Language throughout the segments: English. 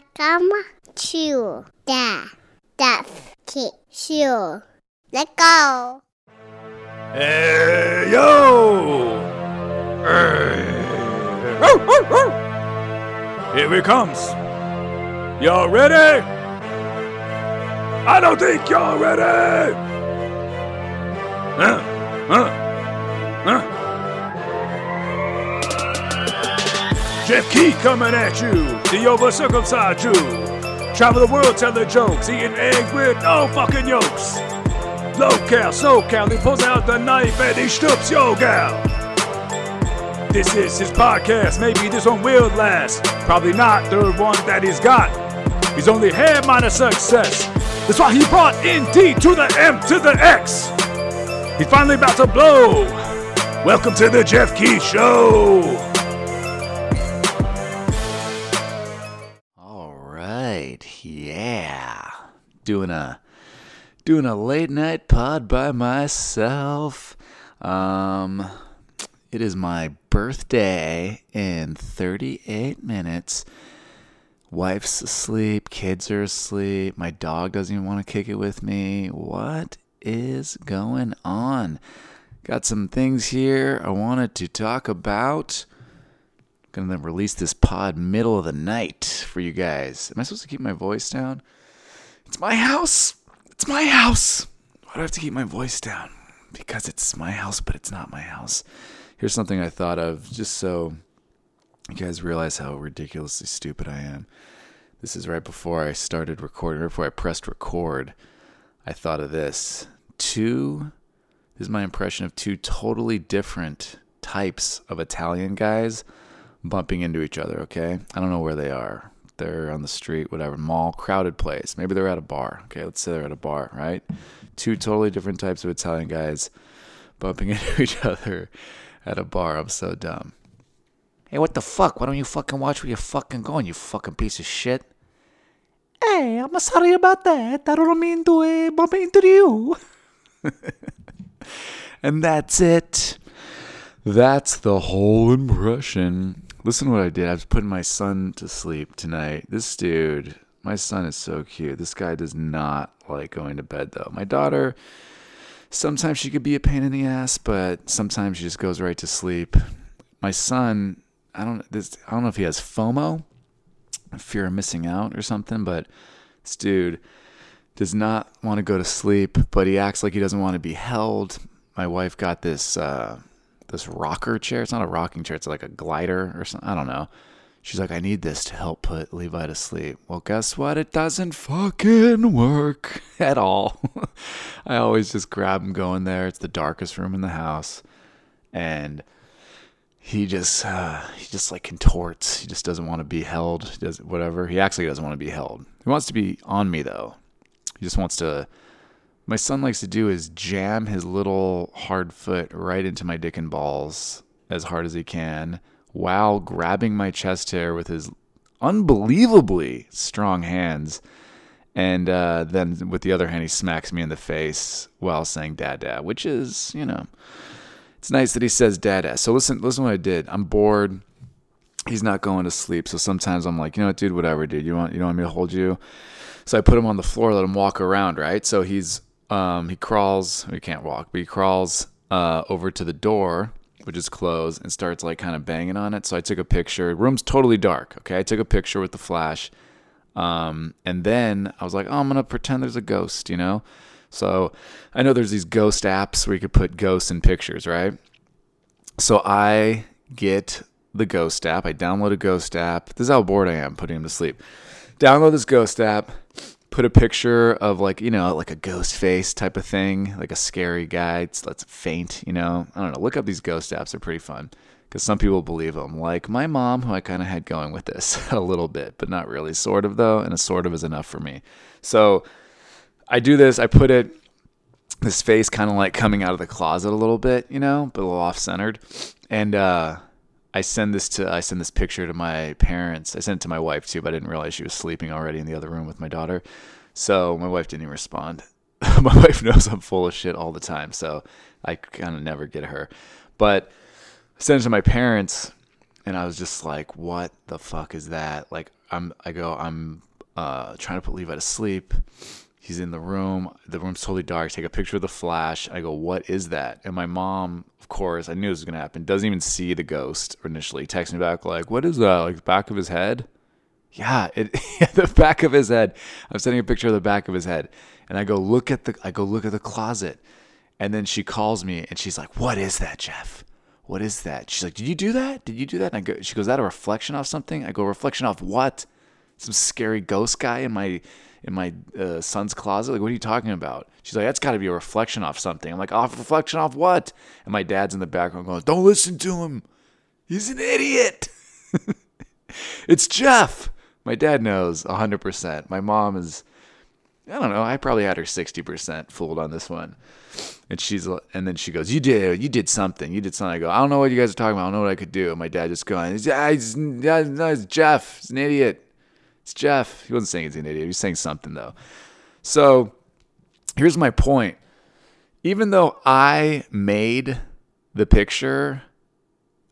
Welcome to the Geoff Keith Show. Let go. Hey, yo! Hey. Here he comes. Y'all ready? I don't think y'all ready. Huh? Huh? Huh? Geoff Keith coming at you, the over circumcised Jew. Travel the world telling jokes, eating eggs with no fucking yolks. Local, SoCal, he pulls out the knife and he stoops yo gal. This is his podcast, maybe this one will last. Probably not the one that he's got. He's only had minor success. That's why he brought in D to the M to the X. He's finally about to blow. Welcome to the Geoff Keith Show. Yeah. Doing a doing a late night pod by myself. Um it is my birthday in 38 minutes. Wife's asleep, kids are asleep, my dog doesn't even want to kick it with me. What is going on? Got some things here I wanted to talk about. Gonna release this pod middle of the night for you guys. Am I supposed to keep my voice down? It's my house. It's my house. Why do I have to keep my voice down? Because it's my house, but it's not my house. Here's something I thought of just so you guys realize how ridiculously stupid I am. This is right before I started recording, before I pressed record. I thought of this. Two, this is my impression of two totally different types of Italian guys bumping into each other, okay? I don't know where they are. They're on the street, whatever, mall, crowded place. Maybe they're at a bar. Okay, let's say they're at a bar, right? Two totally different types of Italian guys bumping into each other at a bar. I'm so dumb. Hey, what the fuck? Why don't you fucking watch where you're fucking going, you fucking piece of shit? Hey, I'm sorry about that. I don't mean to uh, bump into you. and that's it. That's the whole impression. Listen to what I did. I was putting my son to sleep tonight. This dude, my son is so cute. This guy does not like going to bed though. My daughter, sometimes she could be a pain in the ass, but sometimes she just goes right to sleep. My son, I don't this I don't know if he has FOMO, fear of missing out or something, but this dude does not want to go to sleep, but he acts like he doesn't want to be held. My wife got this uh this rocker chair. It's not a rocking chair, it's like a glider or something. I don't know. She's like, I need this to help put Levi to sleep. Well, guess what? It doesn't fucking work at all. I always just grab him going there. It's the darkest room in the house. And he just uh, he just like contorts. He just doesn't want to be held. He does whatever. He actually doesn't want to be held. He wants to be on me though. He just wants to my son likes to do is jam his little hard foot right into my dick and balls as hard as he can while grabbing my chest hair with his unbelievably strong hands. And uh, then with the other hand, he smacks me in the face while saying "dada," which is, you know, it's nice that he says "dada." So listen, listen, what I did. I'm bored. He's not going to sleep, so sometimes I'm like, you know what, dude, whatever, dude. You want, you want me to hold you? So I put him on the floor, let him walk around, right? So he's um, he crawls. He can't walk, but he crawls uh, over to the door, which is closed, and starts like kind of banging on it. So I took a picture. Room's totally dark. Okay, I took a picture with the flash, um, and then I was like, oh, I'm gonna pretend there's a ghost, you know. So I know there's these ghost apps where you could put ghosts in pictures, right? So I get the ghost app. I download a ghost app. This is how bored I am putting him to sleep. Download this ghost app put a picture of like you know like a ghost face type of thing like a scary guy let's faint you know? I don't know. Look up these ghost apps. They're pretty fun. Because some people believe them like my mom who i kind of had going with this a little bit but not really sort of though and a sort of is enough for me. So i do this. I put it this face kind of like coming out of the closet a little bit you know but a little off centered and uh I send this to I send this picture to my parents. I sent it to my wife too, but I didn't realize she was sleeping already in the other room with my daughter. So my wife didn't even respond. my wife knows I'm full of shit all the time, so I kind of never get her. But I sent it to my parents, and I was just like, "What the fuck is that?" Like, I'm I go I'm uh, trying to put Levi to sleep. He's in the room. The room's totally dark. Take a picture of the flash. I go, what is that? And my mom, of course, I knew this was gonna happen. Doesn't even see the ghost initially. Texts me back like, what is that? Like the back of his head? Yeah, it the back of his head. I'm sending a picture of the back of his head, and I go look at the I go look at the closet, and then she calls me and she's like, "What is that, Geoff? What is that?" She's like, "Did you do that? Did you do that?" And I go, she goes, "That a reflection off something?" I go, "Reflection off what? Some scary ghost guy in my in my uh, son's closet? Like, what are you talking about?" She's like, "That's got to be a reflection off something." I'm like, "Off reflection off what?" And my dad's in the background going, "Don't listen to him. He's an idiot." it's Geoff. My dad knows 100%. My mom is, I don't know, I probably had her 60% fooled on this one. And she's, and then she goes, You did, you did something. You did something. I go, I don't know what you guys are talking about. I don't know what I could do. And my dad just going, yeah, no, it's Geoff. He's an idiot. It's Geoff. He wasn't saying he's an idiot. He was saying something, though. So here's my point. Even though I made the picture,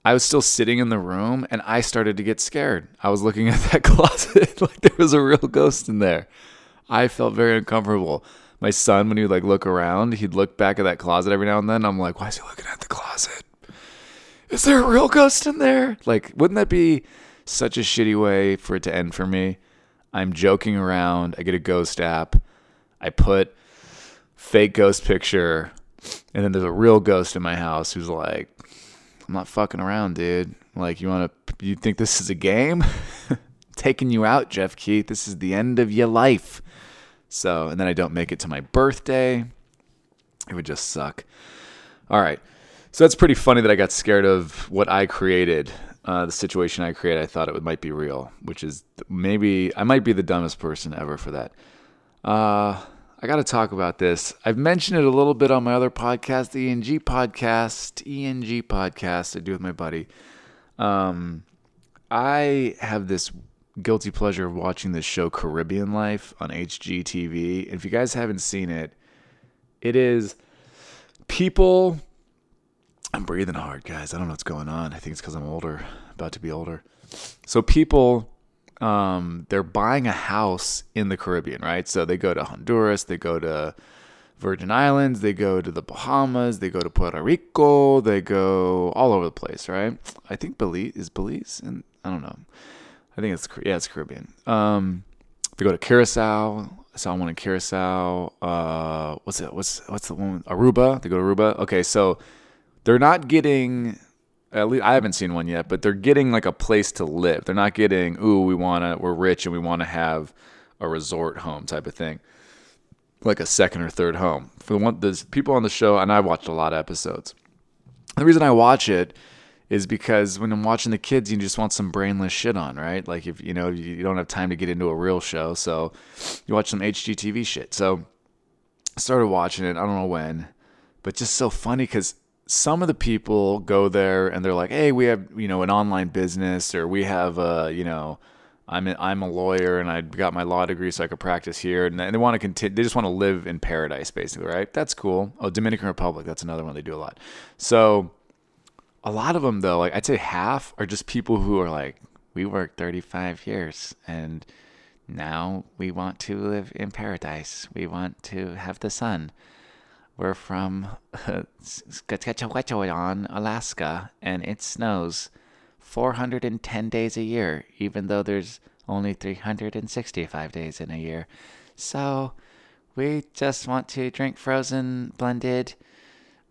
I was still sitting in the room and I started to get scared. I was looking at that closet like there was a real ghost in there. I felt very uncomfortable. My son, when he would like look around, he'd look back at that closet every now and then. I'm like, why is he looking at the closet? Is there a real ghost in there? Like, wouldn't that be such a shitty way for it to end for me? I'm joking around. I get a ghost app. I put fake ghost picture, and then there's a real ghost in my house who's like, I'm not fucking around, dude. Like, you want to, you think this is a game? Taking you out, Geoff Keith. This is the end of your life. So, and then I don't make it to my birthday. It would just suck. All right. So that's pretty funny that I got scared of what I created, uh, the situation I create, I thought it might be real, which is maybe I might be the dumbest person ever for that. Uh, I got to talk about this. I've mentioned it a little bit on my other podcast, the ENG podcast, ENG podcast I do with my buddy. Um, I have this guilty pleasure of watching this show Caribbean Life on HGTV. If you guys haven't seen it, it is people. I'm breathing hard, guys. I don't know what's going on. I think it's because I'm older, about to be older. So people um, they're buying a house in the Caribbean, right? So they go to Honduras, they go to Virgin Islands, they go to the Bahamas, they go to Puerto Rico, they go all over the place, right? I think Belize is Belize, and I don't know. I think it's yeah, it's Caribbean. Um, they go to Curacao. I saw one in Curacao. Uh, what's it? What's what's the one? Aruba. They go to Aruba. Okay, so they're not getting at least I haven't seen one yet, but they're getting like a place to live. They're not getting, ooh, we wanna we're rich and we wanna have a resort home type of thing. Like a second or third home. For the one there's people on the show, and I watched a lot of episodes. The reason I watch it is because when I'm watching the kids, you just want some brainless shit on, right? Like if you know you don't have time to get into a real show, so you watch some HGTV shit. So I started watching it. I don't know when, but just so funny because some of the people go there and they're like, "Hey, we have you know an online business, or we have a you know." I'm a, I'm a lawyer and I got my law degree so I could practice here. And they want to continue they just want to live in paradise basically right? That's cool. Oh Dominican Republic that's another one they do a lot. So a lot of them though like I'd say half are just people who are like we worked 35 years and now we want to live in paradise. We want to have the sun we're from Saskatchewan, Alaska, and it snows 410 days a year, even though there's only 365 days in a year. So we just want to drink frozen blended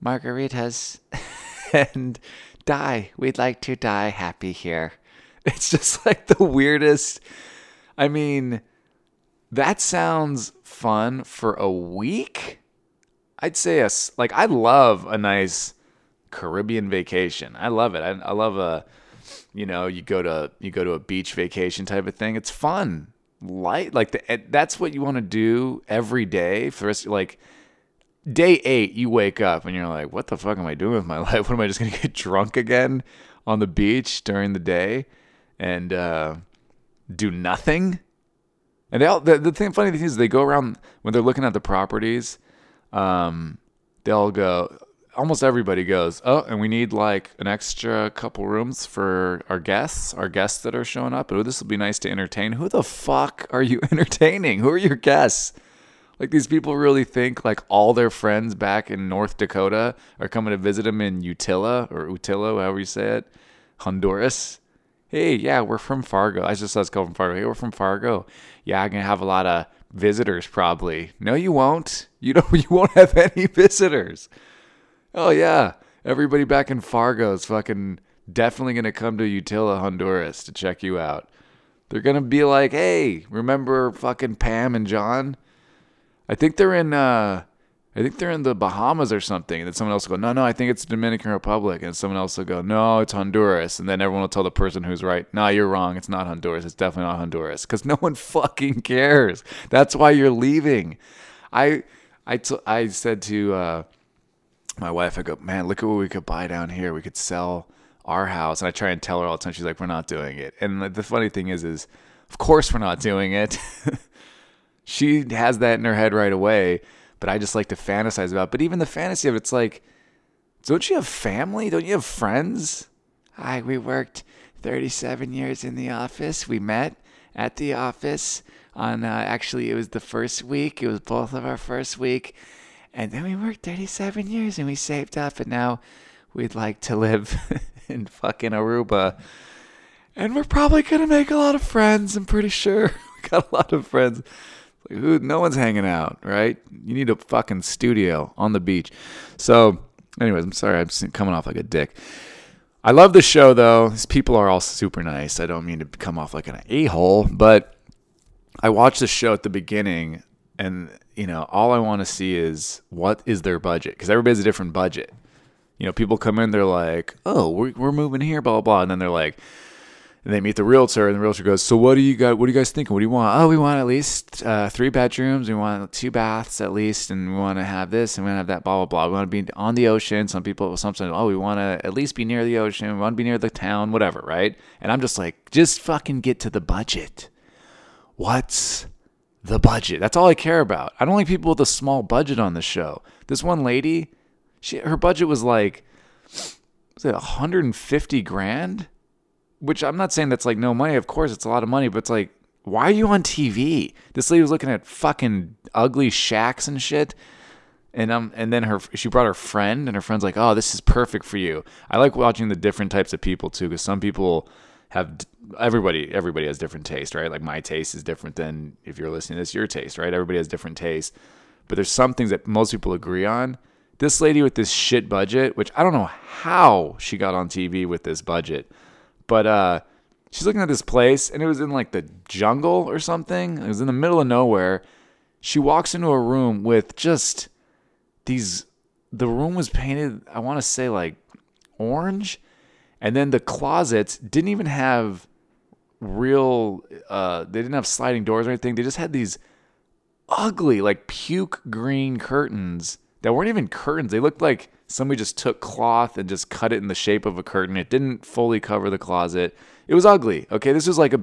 margaritas and die. We'd like to die happy here. It's just like the weirdest. I mean, that sounds fun for a week I'd say a like I love a nice Caribbean vacation. I love it. I, I love a you know you go to you go to a beach vacation type of thing. It's fun, light like the, that's what you want to do every day for the rest. Like day eight, you wake up and you're like, what the fuck am I doing with my life? What am I just gonna get drunk again on the beach during the day and uh, do nothing? And all the, the thing funny thing is they go around when they're looking at the properties um, they'll go, almost everybody goes, oh, and we need like an extra couple rooms for our guests, our guests that are showing up. Oh, this will be nice to entertain. Who the fuck are you entertaining? Who are your guests? Like these people really think like all their friends back in North Dakota are coming to visit them in Utila or Utila, however you say it, Honduras. Hey, yeah, we're from Fargo. I just saw it's called from Fargo. Hey, we're from Fargo. Yeah, I'm gonna have a lot of visitors probably. No, you won't. You don't. You won't have any visitors. Oh yeah, everybody back in Fargo is fucking definitely gonna come to Utila, Honduras to check you out. They're gonna be like, hey, remember fucking Pam and John? I think they're in uh I think they're in the Bahamas or something. And then someone else will go, no, no, I think it's the Dominican Republic. And someone else will go, no, it's Honduras. And then everyone will tell the person who's right, no, you're wrong. It's not Honduras. It's definitely not Honduras. Because no one fucking cares. That's why you're leaving. I I, t- I said to uh, my wife, I go, man, look at what we could buy down here. We could sell our house. And I try and tell her all the time. She's like, we're not doing it. And the funny thing is, is of course we're not doing it. she has that in her head right away but I just like to fantasize about. But even the fantasy of it's like, don't you have family? Don't you have friends? Hi, we worked 37 years in the office. We met at the office on uh, actually it was the first week. It was both of our first week, and then we worked 37 years and we saved up, and now we'd like to live in fucking Aruba. And we're probably gonna make a lot of friends. I'm pretty sure we got a lot of friends. Who? No one's hanging out, right? You need a fucking studio on the beach. So, anyways, I'm sorry I'm coming off like a dick. I love the show though. These people are all super nice. I don't mean to come off like an a hole, but I watched the show at the beginning, and you know, all I want to see is what is their budget because everybody's a different budget. You know, people come in, they're like, "Oh, we're, we're moving here," blah blah blah, and then they're like, and they meet the realtor, and the realtor goes, "So what do you got? What do you guys thinking? What do you want? Oh, we want at least uh, three bedrooms. We want two baths at least, and we want to have this, and we want to have that. Blah blah blah. We want to be on the ocean. Some people, something. Oh, we want to at least be near the ocean. We want to be near the town. Whatever, right? And I'm just like, just fucking get to the budget. What's the budget? That's all I care about. I don't like people with a small budget on the show. This one lady, she her budget was like, was it 150 grand? Which I'm not saying that's like no money. Of course, it's a lot of money, but it's like, why are you on TV? This lady was looking at fucking ugly shacks and shit. And um, and then her she brought her friend, and her friend's like, "Oh, this is perfect for you." I like watching the different types of people too, because some people have everybody everybody has different taste, right? Like my taste is different than if you're listening to this, your taste, right? Everybody has different taste, but there's some things that most people agree on. This lady with this shit budget, which I don't know how she got on TV with this budget but uh, she's looking at this place, and it was in like the jungle or something. It was in the middle of nowhere. She walks into a room with just these. The room was painted, I want to say like orange, and then the closets didn't even have real. Uh, they didn't have sliding doors or anything. They just had these ugly, like puke green curtains that weren't even curtains. They looked like somebody just took cloth and just cut it in the shape of a curtain. It didn't fully cover the closet. It was ugly. Okay, this was like a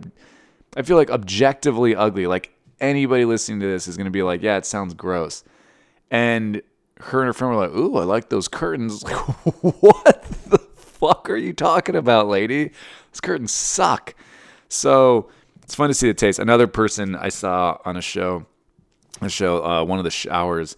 I feel like objectively ugly. Like anybody listening to this is going to be like, "Yeah, it sounds gross." And her and her friend were like, "Ooh, I like those curtains." What the fuck are you talking about, lady? These curtains suck. So, it's fun to see the taste. Another person I saw on a show, a show, uh, one of the showers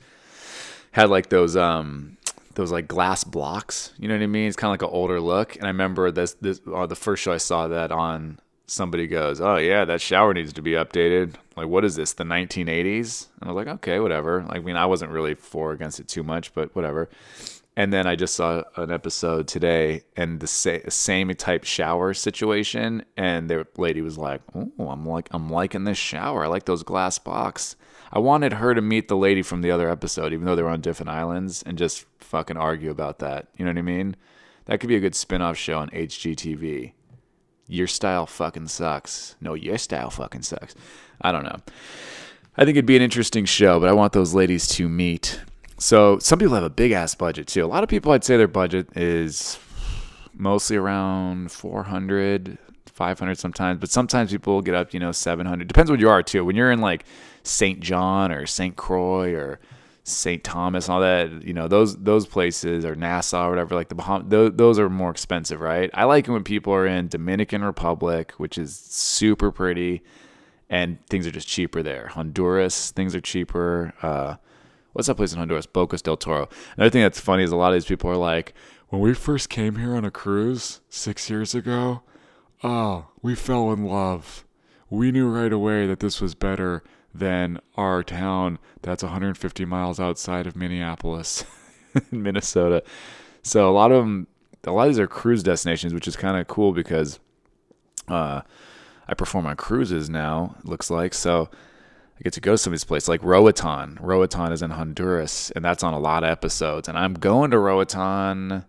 had like those um those like glass blocks. You know what I mean? It's kind of like an older look. And I remember this this uh, the first show I saw that on. Somebody goes, "Oh yeah, that shower needs to be updated." Like, what is this? The 1980s? And I was like, "Okay, whatever." Like, I mean, I wasn't really for against it too much, but whatever. And then I just saw an episode today, and the sa- same type shower situation, and the lady was like, "Oh, I'm like, I'm liking this shower. I like those glass box." I wanted her to meet the lady from the other episode, even though they were on different islands, and just fucking argue about that. You know what I mean? That could be a good spin off show on HGTV. Your style fucking sucks. No, your style fucking sucks. I don't know. I think it'd be an interesting show, but I want those ladies to meet. So some people have a big ass budget too. A lot of people, I'd say their budget is mostly around 400, 500 sometimes, but sometimes people get up, you know, 700. Depends what you are too. When you're in like St. John or St. Croix or St. Thomas and all that, you know, those those places or Nassau or whatever, like the Bahamas, those, those are more expensive, right? I like it when people are in Dominican Republic, which is super pretty, and things are just cheaper there. Honduras, things are cheaper. Uh, what's that place in Honduras? Bocas del Toro. Another thing that's funny is a lot of these people are like, when we first came here on a cruise six years ago, oh, we fell in love. We knew right away that this was better than our town that's 150 miles outside of Minneapolis, Minnesota. So a lot of them, a lot of these are cruise destinations, which is kind of cool because uh, I perform on cruises now. It looks like so. I get to go to some of these places like Roatan. Roatan is in Honduras, and that's on a lot of episodes. And I'm going to Roatan,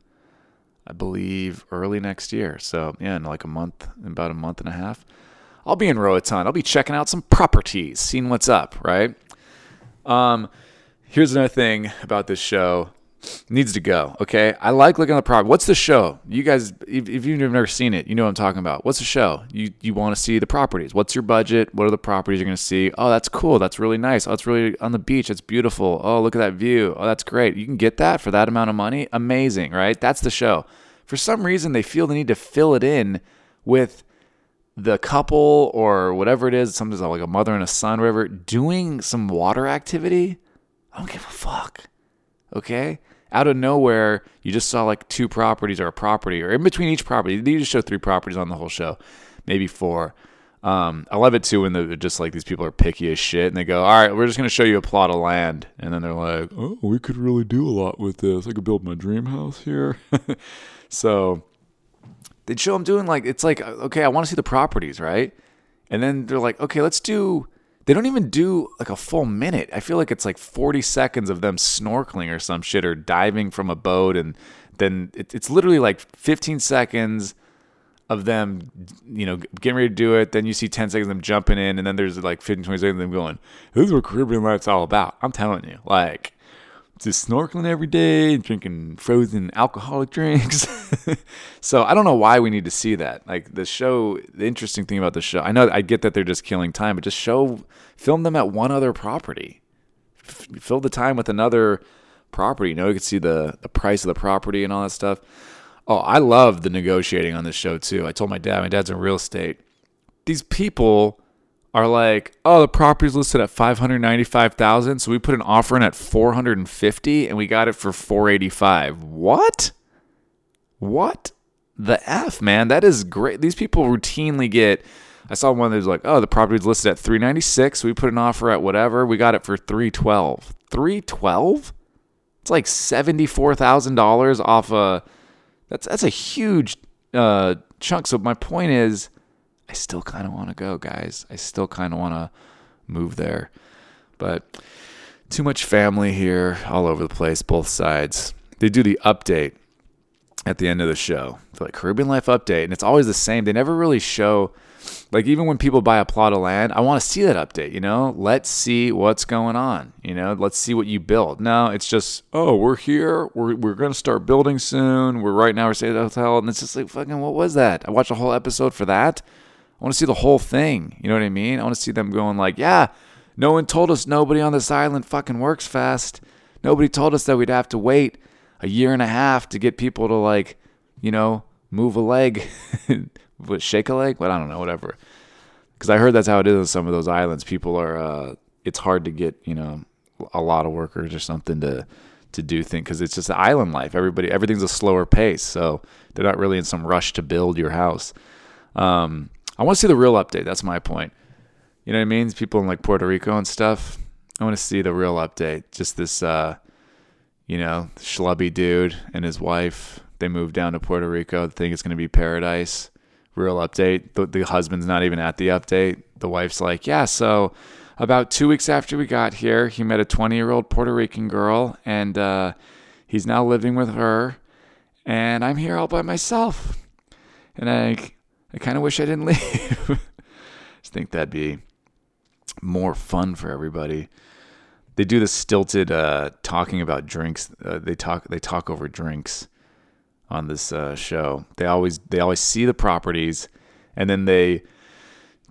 I believe, early next year. So yeah, in like a month, in about a month and a half. I'll be in Roatan. I'll be checking out some properties, seeing what's up, right? Um, here's another thing about this show. Needs to go. Okay, I like looking at the property. What's the show? You guys, if, if you've never seen it, you know what I'm talking about. What's the show? You you want to see the properties? What's your budget? What are the properties you're going to see? Oh, that's cool. That's really nice. Oh, it's really on the beach. It's beautiful. Oh, look at that view. Oh, that's great. You can get that for that amount of money. Amazing, right? That's the show. For some reason, they feel the need to fill it in with the couple or whatever it is, sometimes like a mother and a son, whatever, doing some water activity. I don't give a fuck. Okay? Out of nowhere, you just saw like two properties or a property, or in between each property. They just show three properties on the whole show, maybe four. Um, I love it too when they're just like these people are picky as shit and they go, All right, we're just going to show you a plot of land. And then they're like, Oh, we could really do a lot with this. I could build my dream house here. so they'd show them doing like it's like okay i want to see the properties right and then they're like okay let's do they don't even do like a full minute. I feel like it's like 40 seconds of them snorkeling or some shit or diving from a boat and then it, it's literally like 15 seconds of them you know getting ready to do it. Then you see 10 seconds of them jumping in and then there's like 15 20 seconds of them going this is what caribbean life's all about. I'm telling you like just snorkeling every day and drinking frozen alcoholic drinks. so I don't know why we need to see that. Like the show, the interesting thing about the show, I know I get that they're just killing time, but just show, film them at one other property. F- fill the time with another property. You know, you could see the the price of the property and all that stuff. Oh, I love the negotiating on this show too. I told my dad, my dad's in real estate. These people are like, oh, the property's listed at 595,000, so we put an offer in at 450 and we got it for 485. What? What? The F, man. That is great. These people routinely get I saw one that was like, oh, the property's listed at 396, so we put an offer at whatever, we got it for 312. 312? It's like $74,000 off a that's that's a huge uh, chunk. So my point is I still kind of want to go, guys. I still kind of want to move there. But too much family here, all over the place, both sides. They do the update at the end of the show, They're like Caribbean Life update, and it's always the same. They never really show, like even when people buy a plot of land, I want to see that update. You know, let's see what's going on. You know, let's see what you build. No, it's just oh, we're here, we're we're gonna start building soon. We're right now we're staying at the hotel, and it's just like fucking what was that? I watched a whole episode for that. I want to see the whole thing. You know what I mean? I want to see them going like, yeah, no one told us nobody on this island fucking works fast. Nobody told us that we'd have to wait a year and a half to get people to like, you know, move a leg, shake a leg. But I don't know, whatever. Because I heard that's how it is on some of those islands. People are, uh, it's hard to get, you know, a lot of workers or something to to do things because it's just island life. Everybody, everything's a slower pace, so they're not really in some rush to build your house. Um, I want to see the real update. That's my point. You know what I mean? People in like Puerto Rico and stuff. I want to see the real update. Just this, uh, you know, schlubby dude and his wife. They moved down to Puerto Rico. They Think it's going to be paradise. Real update. The, the husband's not even at the update. The wife's like, yeah, so about two weeks after we got here, he met a 20 year old Puerto Rican girl, and uh, he's now living with her. And I'm here all by myself. And I I kind of wish I didn't leave. Just think that'd be more fun for everybody. They do the stilted uh, talking about drinks. Uh, they talk they talk over drinks on this uh, show. They always they always see the properties, and then they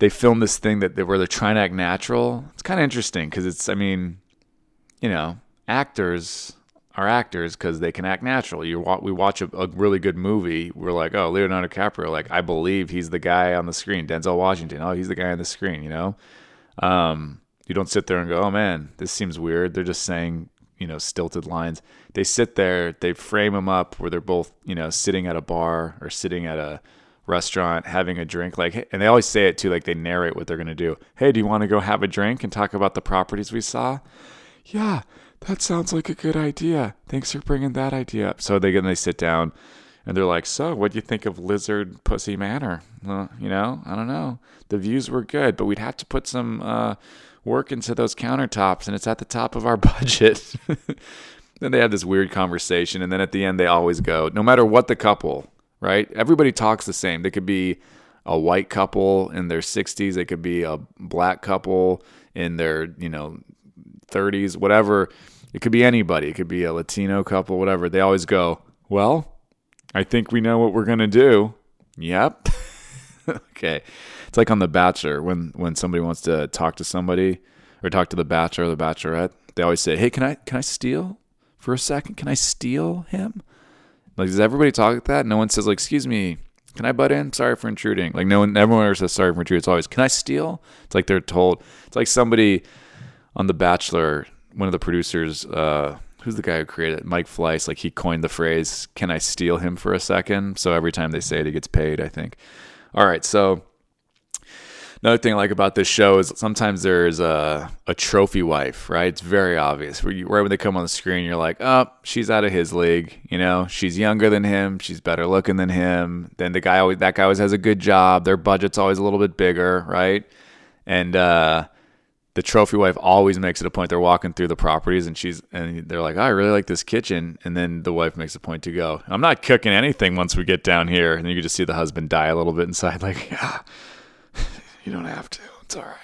they film this thing that they, where they're trying to act natural. It's kind of interesting because it's I mean, you know, actors are actors because they can act natural. You wa- we watch a, a really good movie, we're like, oh, Leonardo DiCaprio, like I believe he's the guy on the screen. Denzel Washington, oh, he's the guy on the screen. You know, um, you don't sit there and go, oh man, this seems weird. They're just saying you know stilted lines. They sit there, they frame them up where they're both you know sitting at a bar or sitting at a restaurant having a drink like and they always say it too like they narrate what they're going to do hey do you want to go have a drink and talk about the properties we saw yeah that sounds like a good idea. Thanks for bringing that idea up. So they get and they sit down and they're like so what do you think of lizard pussy manor? Well you know i don't know. The views were good but we'd have to put some uh, work into those countertops and it's at the top of our budget. Then they have this weird conversation and then at the end they always go no matter what the couple right? Everybody talks the same. They could be a white couple in their 60s, they could be a black couple in their, you know, 30s, whatever. It could be anybody. It could be a Latino couple, whatever. They always go, "Well, I think we know what we're going to do." Yep. okay. It's like on The Bachelor when when somebody wants to talk to somebody or talk to the bachelor or the bachelorette, they always say, "Hey, can I can I steal for a second? Can I steal him?" Like, does everybody talk like that? No one says, like, excuse me, can I butt in? Sorry for intruding. Like, no one, everyone ever says sorry for intruding. It's always, can I steal? It's like they're told. It's like somebody on The Bachelor, one of the producers, uh, who's the guy who created it? Mike Fleiss, like, he coined the phrase, can I steal him for a second? So every time they say it, he gets paid, I think. All right. So, Another thing I like about this show is sometimes there's a, a trophy wife, right? It's very obvious. Where right when they come on the screen, you're like, oh, she's out of his league. You know, she's younger than him. She's better looking than him. Then the guy always, that guy always has a good job. Their budget's always a little bit bigger, right? And, uh, the trophy wife always makes it a point. They're walking through the properties and she's and they're like, oh, I really like this kitchen. And then the wife makes a point to go, I'm not cooking anything once we get down here. And you can just see the husband die a little bit inside, like, yeah, you don't have to. It's all right.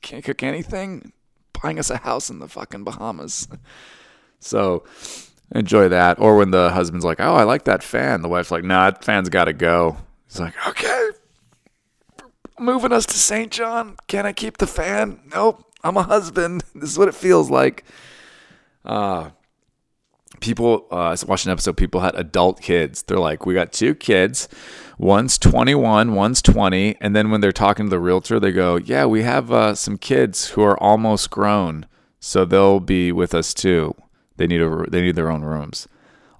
Can't cook anything. Buying us a house in the fucking Bahamas. So enjoy that. Or when the husband's like, "Oh, I like that fan," the wife's like, "Nah, that fan's got to go." He's like, "Okay, moving us to St. John. Can I keep the fan? Nope. I'm a husband. This is what it feels like." Uh people uh, I was watching an episode people had adult kids. They're like, "We got two kids one's 21, one's 20. And then when they're talking to the realtor, they go, Yeah, we have uh, some kids who are almost grown. So they'll be with us too. They need a, they need their own rooms.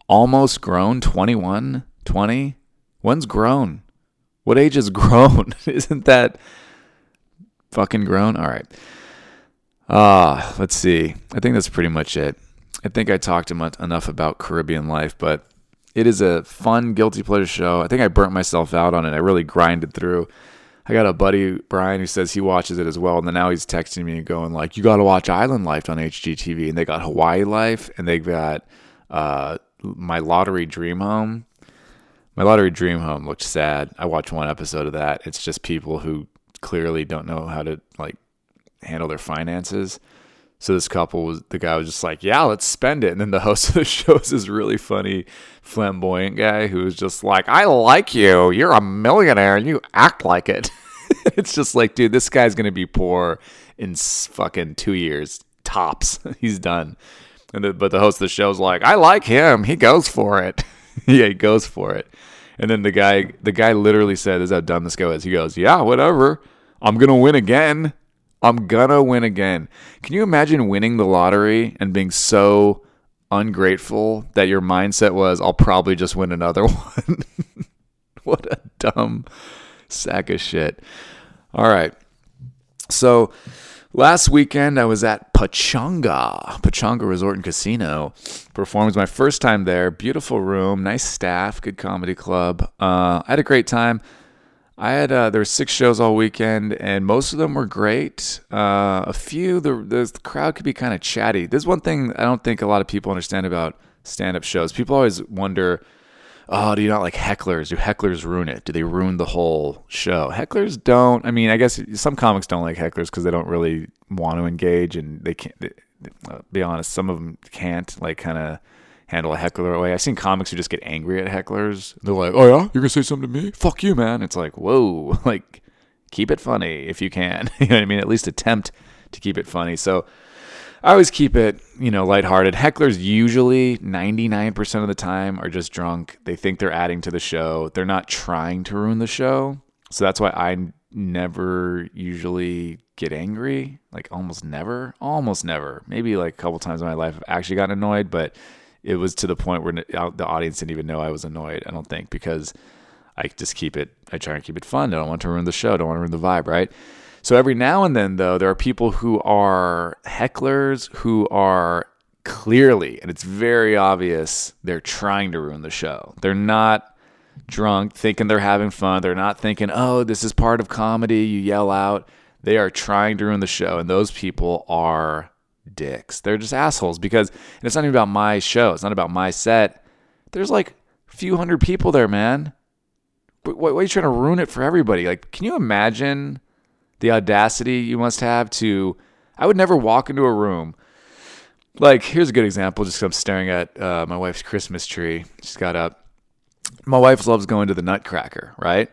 Almost grown, 21, 20. When's grown? What age is grown? Isn't that fucking grown? All right. Ah, uh, let's see. I think that's pretty much it. I think I talked enough about Caribbean life, but it is a fun guilty pleasure show. I think I burnt myself out on it. I really grinded through. I got a buddy Brian who says he watches it as well, and then now he's texting me and going like, "You got to watch Island Life on HGTV." And they got Hawaii Life, and they got uh, my lottery dream home. My lottery dream home looked sad. I watched one episode of that. It's just people who clearly don't know how to like handle their finances. So this couple was the guy was just like, "Yeah, let's spend it." And then the host of the show is this really funny, flamboyant guy who was just like, "I like you. You're a millionaire, and you act like it." it's just like, dude, this guy's gonna be poor in fucking two years tops. He's done. And the, but the host of the show's like, "I like him. He goes for it. yeah, he goes for it." And then the guy, the guy literally said, "This is how dumb this guy is." He goes, "Yeah, whatever. I'm gonna win again." I'm gonna win again. Can you imagine winning the lottery and being so ungrateful that your mindset was, I'll probably just win another one? what a dumb sack of shit. All right. So last weekend I was at Pechanga, Pechanga Resort and Casino. Performed my first time there. Beautiful room, nice staff, good comedy club. Uh, I had a great time. I had uh, there were six shows all weekend, and most of them were great. Uh, a few the the crowd could be kind of chatty. There's one thing I don't think a lot of people understand about stand-up shows. People always wonder, "Oh, do you not like hecklers? Do hecklers ruin it? Do they ruin the whole show?" Hecklers don't. I mean, I guess some comics don't like hecklers because they don't really want to engage, and they can't. They, uh, be honest, some of them can't like kind of handle a heckler away. I've seen comics who just get angry at hecklers. They're like, "Oh yeah, you're gonna say something to me? Fuck you, man!" It's like, whoa, like keep it funny if you can. you know what I mean? At least attempt to keep it funny. So I always keep it, you know, lighthearted. Hecklers usually 99% of the time are just drunk. They think they're adding to the show. They're not trying to ruin the show. So that's why I never usually get angry. Like almost never, almost never. Maybe like a couple times in my life I've actually gotten annoyed, but it was to the point where the audience didn't even know I was annoyed. I don't think because I just keep it. I try and keep it fun. I don't want to ruin the show. I don't want to ruin the vibe, right? So every now and then, though, there are people who are hecklers who are clearly, and it's very obvious, they're trying to ruin the show. They're not drunk thinking they're having fun. They're not thinking, oh, this is part of comedy. You yell out. They are trying to ruin the show. And those people are dicks. They're just assholes because and it's not even about my show. It's not about my set. There's like a few hundred people there, man. Why, are you trying to ruin it for everybody? Like, can you imagine the audacity you must have to? I would never walk into a room. Like, here's a good example. Just I'm staring at uh, my wife's Christmas tree. She's got up. My wife loves going to the Nutcracker, right?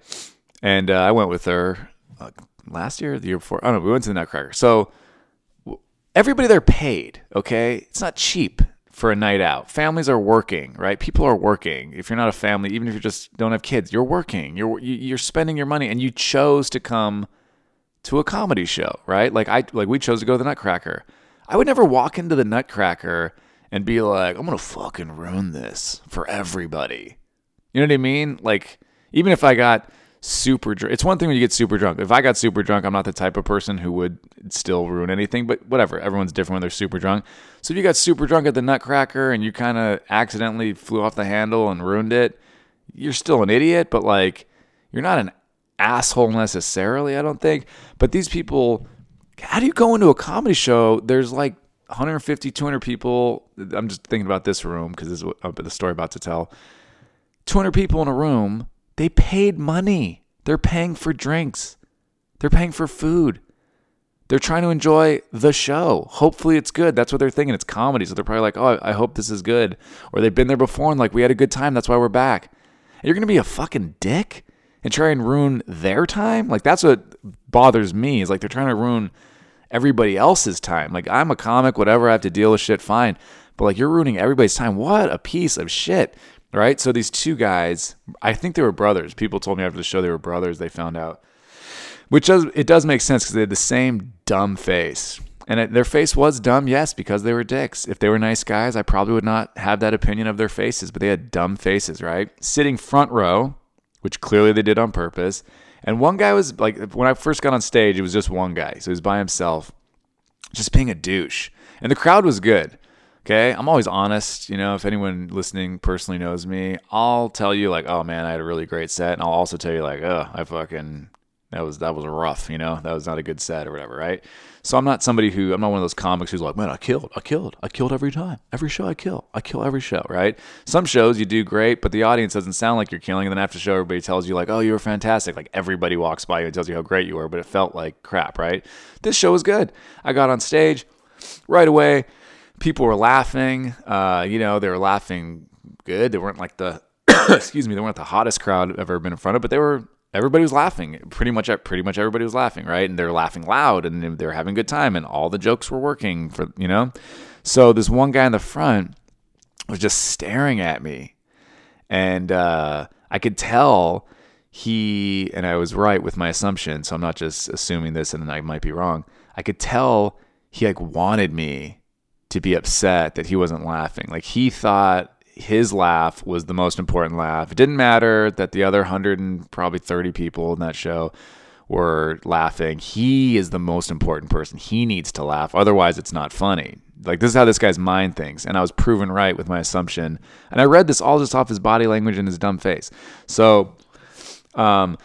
And uh, I went with her uh, last year, the year before. I don't know. We went to the Nutcracker. So everybody there paid. Okay, it's not cheap for a night out. Families are working, right? People are working. If you're not a family, even if you just don't have kids, you're working. You're you're spending your money, and you chose to come to a comedy show, right? Like I like we chose to go to the Nutcracker. I would never walk into the Nutcracker and be like, I'm gonna fucking ruin this for everybody. You know what I mean? Like even if I got super drunk. It's one thing when you get super drunk. If I got super drunk, I'm not the type of person who would still ruin anything, but whatever. Everyone's different when they're super drunk. So if you got super drunk at the Nutcracker and you kind of accidentally flew off the handle and ruined it, you're still an idiot, but like you're not an asshole necessarily, I don't think. But these people, how do you go into a comedy show? There's like 150, 200 people. I'm just thinking about this room because this is what, uh, the story about to tell. 200 people in a room they paid money. They're paying for drinks. They're paying for food. They're trying to enjoy the show. Hopefully it's good. That's what they're thinking. It's comedy. So they're probably like, oh, I hope this is good. Or they've been there before and like, we had a good time. That's why we're back. And you're going to be a fucking dick and try and ruin their time? Like, that's what bothers me is like they're trying to ruin everybody else's time. Like, I'm a comic, whatever. I have to deal with shit, fine. But like, you're ruining everybody's time. What a piece of shit right? So these two guys, I think they were brothers. People told me after the show they were brothers. They found out, which does it does make sense because they had the same dumb face, and their face was dumb, yes, because they were dicks. If they were nice guys, I probably would not have that opinion of their faces, but they had dumb faces, right? Sitting front row, which clearly they did on purpose. And one guy was like, when I first got on stage, it was just one guy, so he was by himself, just being a douche, and the crowd was good. Okay. I'm always honest. You know, if anyone listening personally knows me, I'll tell you, like, oh man, I had a really great set. And I'll also tell you, like, oh, I fucking, that was, that was rough. You know, that was not a good set or whatever. Right. So I'm not somebody who, I'm not one of those comics who's like, man, I killed, I killed, I killed every time. Every show I kill, I kill every show. Right. Some shows you do great, but the audience doesn't sound like you're killing. And then after the show, everybody tells you, like, oh, you were fantastic. Like everybody walks by you and tells you how great you were, but it felt like crap. Right. This show was good. I got on stage right away people were laughing. Uh, you know, they were laughing good. They weren't like the excuse me, they weren't the hottest crowd I've ever been in front of, but they were everybody was laughing. Pretty much pretty much everybody was laughing, right? And they're laughing loud and they're having a good time and all the jokes were working for, you know. So this one guy in the front was just staring at me. And uh, I could tell he and I was right with my assumption, so I'm not just assuming this and I might be wrong. I could tell he like wanted me to be upset that he wasn't laughing. Like he thought his laugh was the most important laugh. It didn't matter that the other 100 and probably 30 people in that show were laughing. He is the most important person. He needs to laugh. Otherwise, it's not funny. Like, this is how this guy's mind thinks. And I was proven right with my assumption. And I read this all just off his body language and his dumb face. So, um,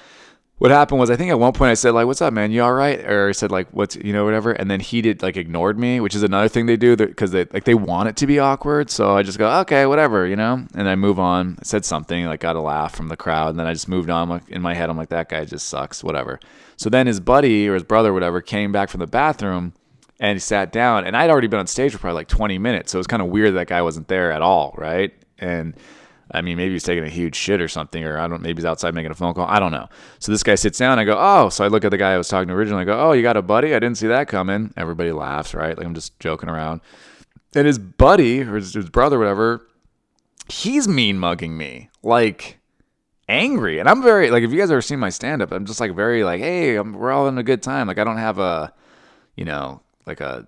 what happened was I think at one point I said like, "What's up, man? You all right?" Or I said like, "What's you know whatever," and then he did like ignored me, which is another thing they do because they like they want it to be awkward. So I just go, "Okay, whatever," you know, and I move on. I said something like got a laugh from the crowd, and then I just moved on. Like in my head, I'm like, "That guy just sucks," whatever. So then his buddy or his brother, or whatever, came back from the bathroom and he sat down, and I'd already been on stage for probably like 20 minutes, so it was kind of weird that guy wasn't there at all, right? And I mean, maybe he's taking a huge shit or something, or I don't. Maybe he's outside making a phone call. I don't know. So this guy sits down. I go, oh. So I look at the guy I was talking to originally. I go, oh, you got a buddy? I didn't see that coming. Everybody laughs, right? Like I'm just joking around. And his buddy or his, his brother, whatever, he's mean mugging me, like angry. And I'm very like, if you guys ever seen my stand up, I'm just like very like, hey, I'm, we're all in a good time. Like I don't have a, you know, like a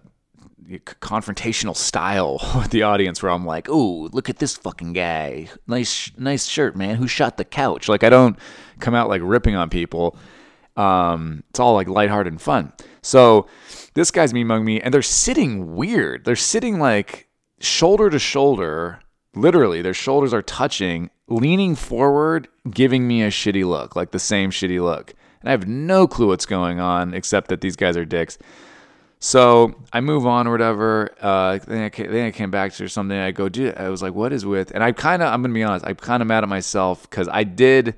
confrontational style with the audience where I'm like, "Ooh, look at this fucking guy. Nice nice shirt, man. Who shot the couch?" Like I don't come out like ripping on people. Um, it's all like lighthearted and fun. So this guy's me among me and they're sitting weird. They're sitting like shoulder to shoulder, literally their shoulders are touching, leaning forward, giving me a shitty look, like the same shitty look. And I have no clue what's going on except that these guys are dicks. So I move on or whatever. Uh, then, I came, then I came back to something. I go, dude, I was like, what is with? And I kind of, I'm gonna be honest, I'm kind of mad at myself because I did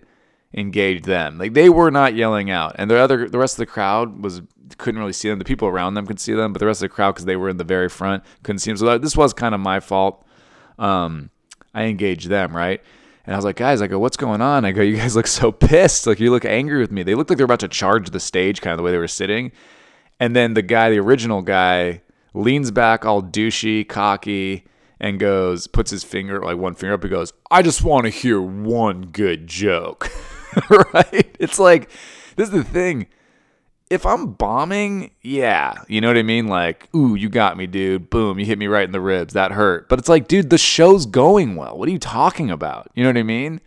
engage them. Like they were not yelling out, and the other, the rest of the crowd was couldn't really see them. The people around them could see them, but the rest of the crowd, because they were in the very front, couldn't see them. So this was kind of my fault. Um, I engaged them right. And I was like, guys, I go, what's going on? I go, you guys look so pissed. Like, you look angry with me. They looked like they're about to charge the stage, kind of the way they were sitting. And then the guy, the original guy, leans back all douchey, cocky, and goes, puts his finger, like one finger up, and goes, I just want to hear one good joke. right? It's like, this is the thing. If I'm bombing, yeah, you know what I mean? Like, ooh, you got me, dude. Boom, you hit me right in the ribs. That hurt. But it's like, dude, the show's going well. What are you talking about? You know what I mean?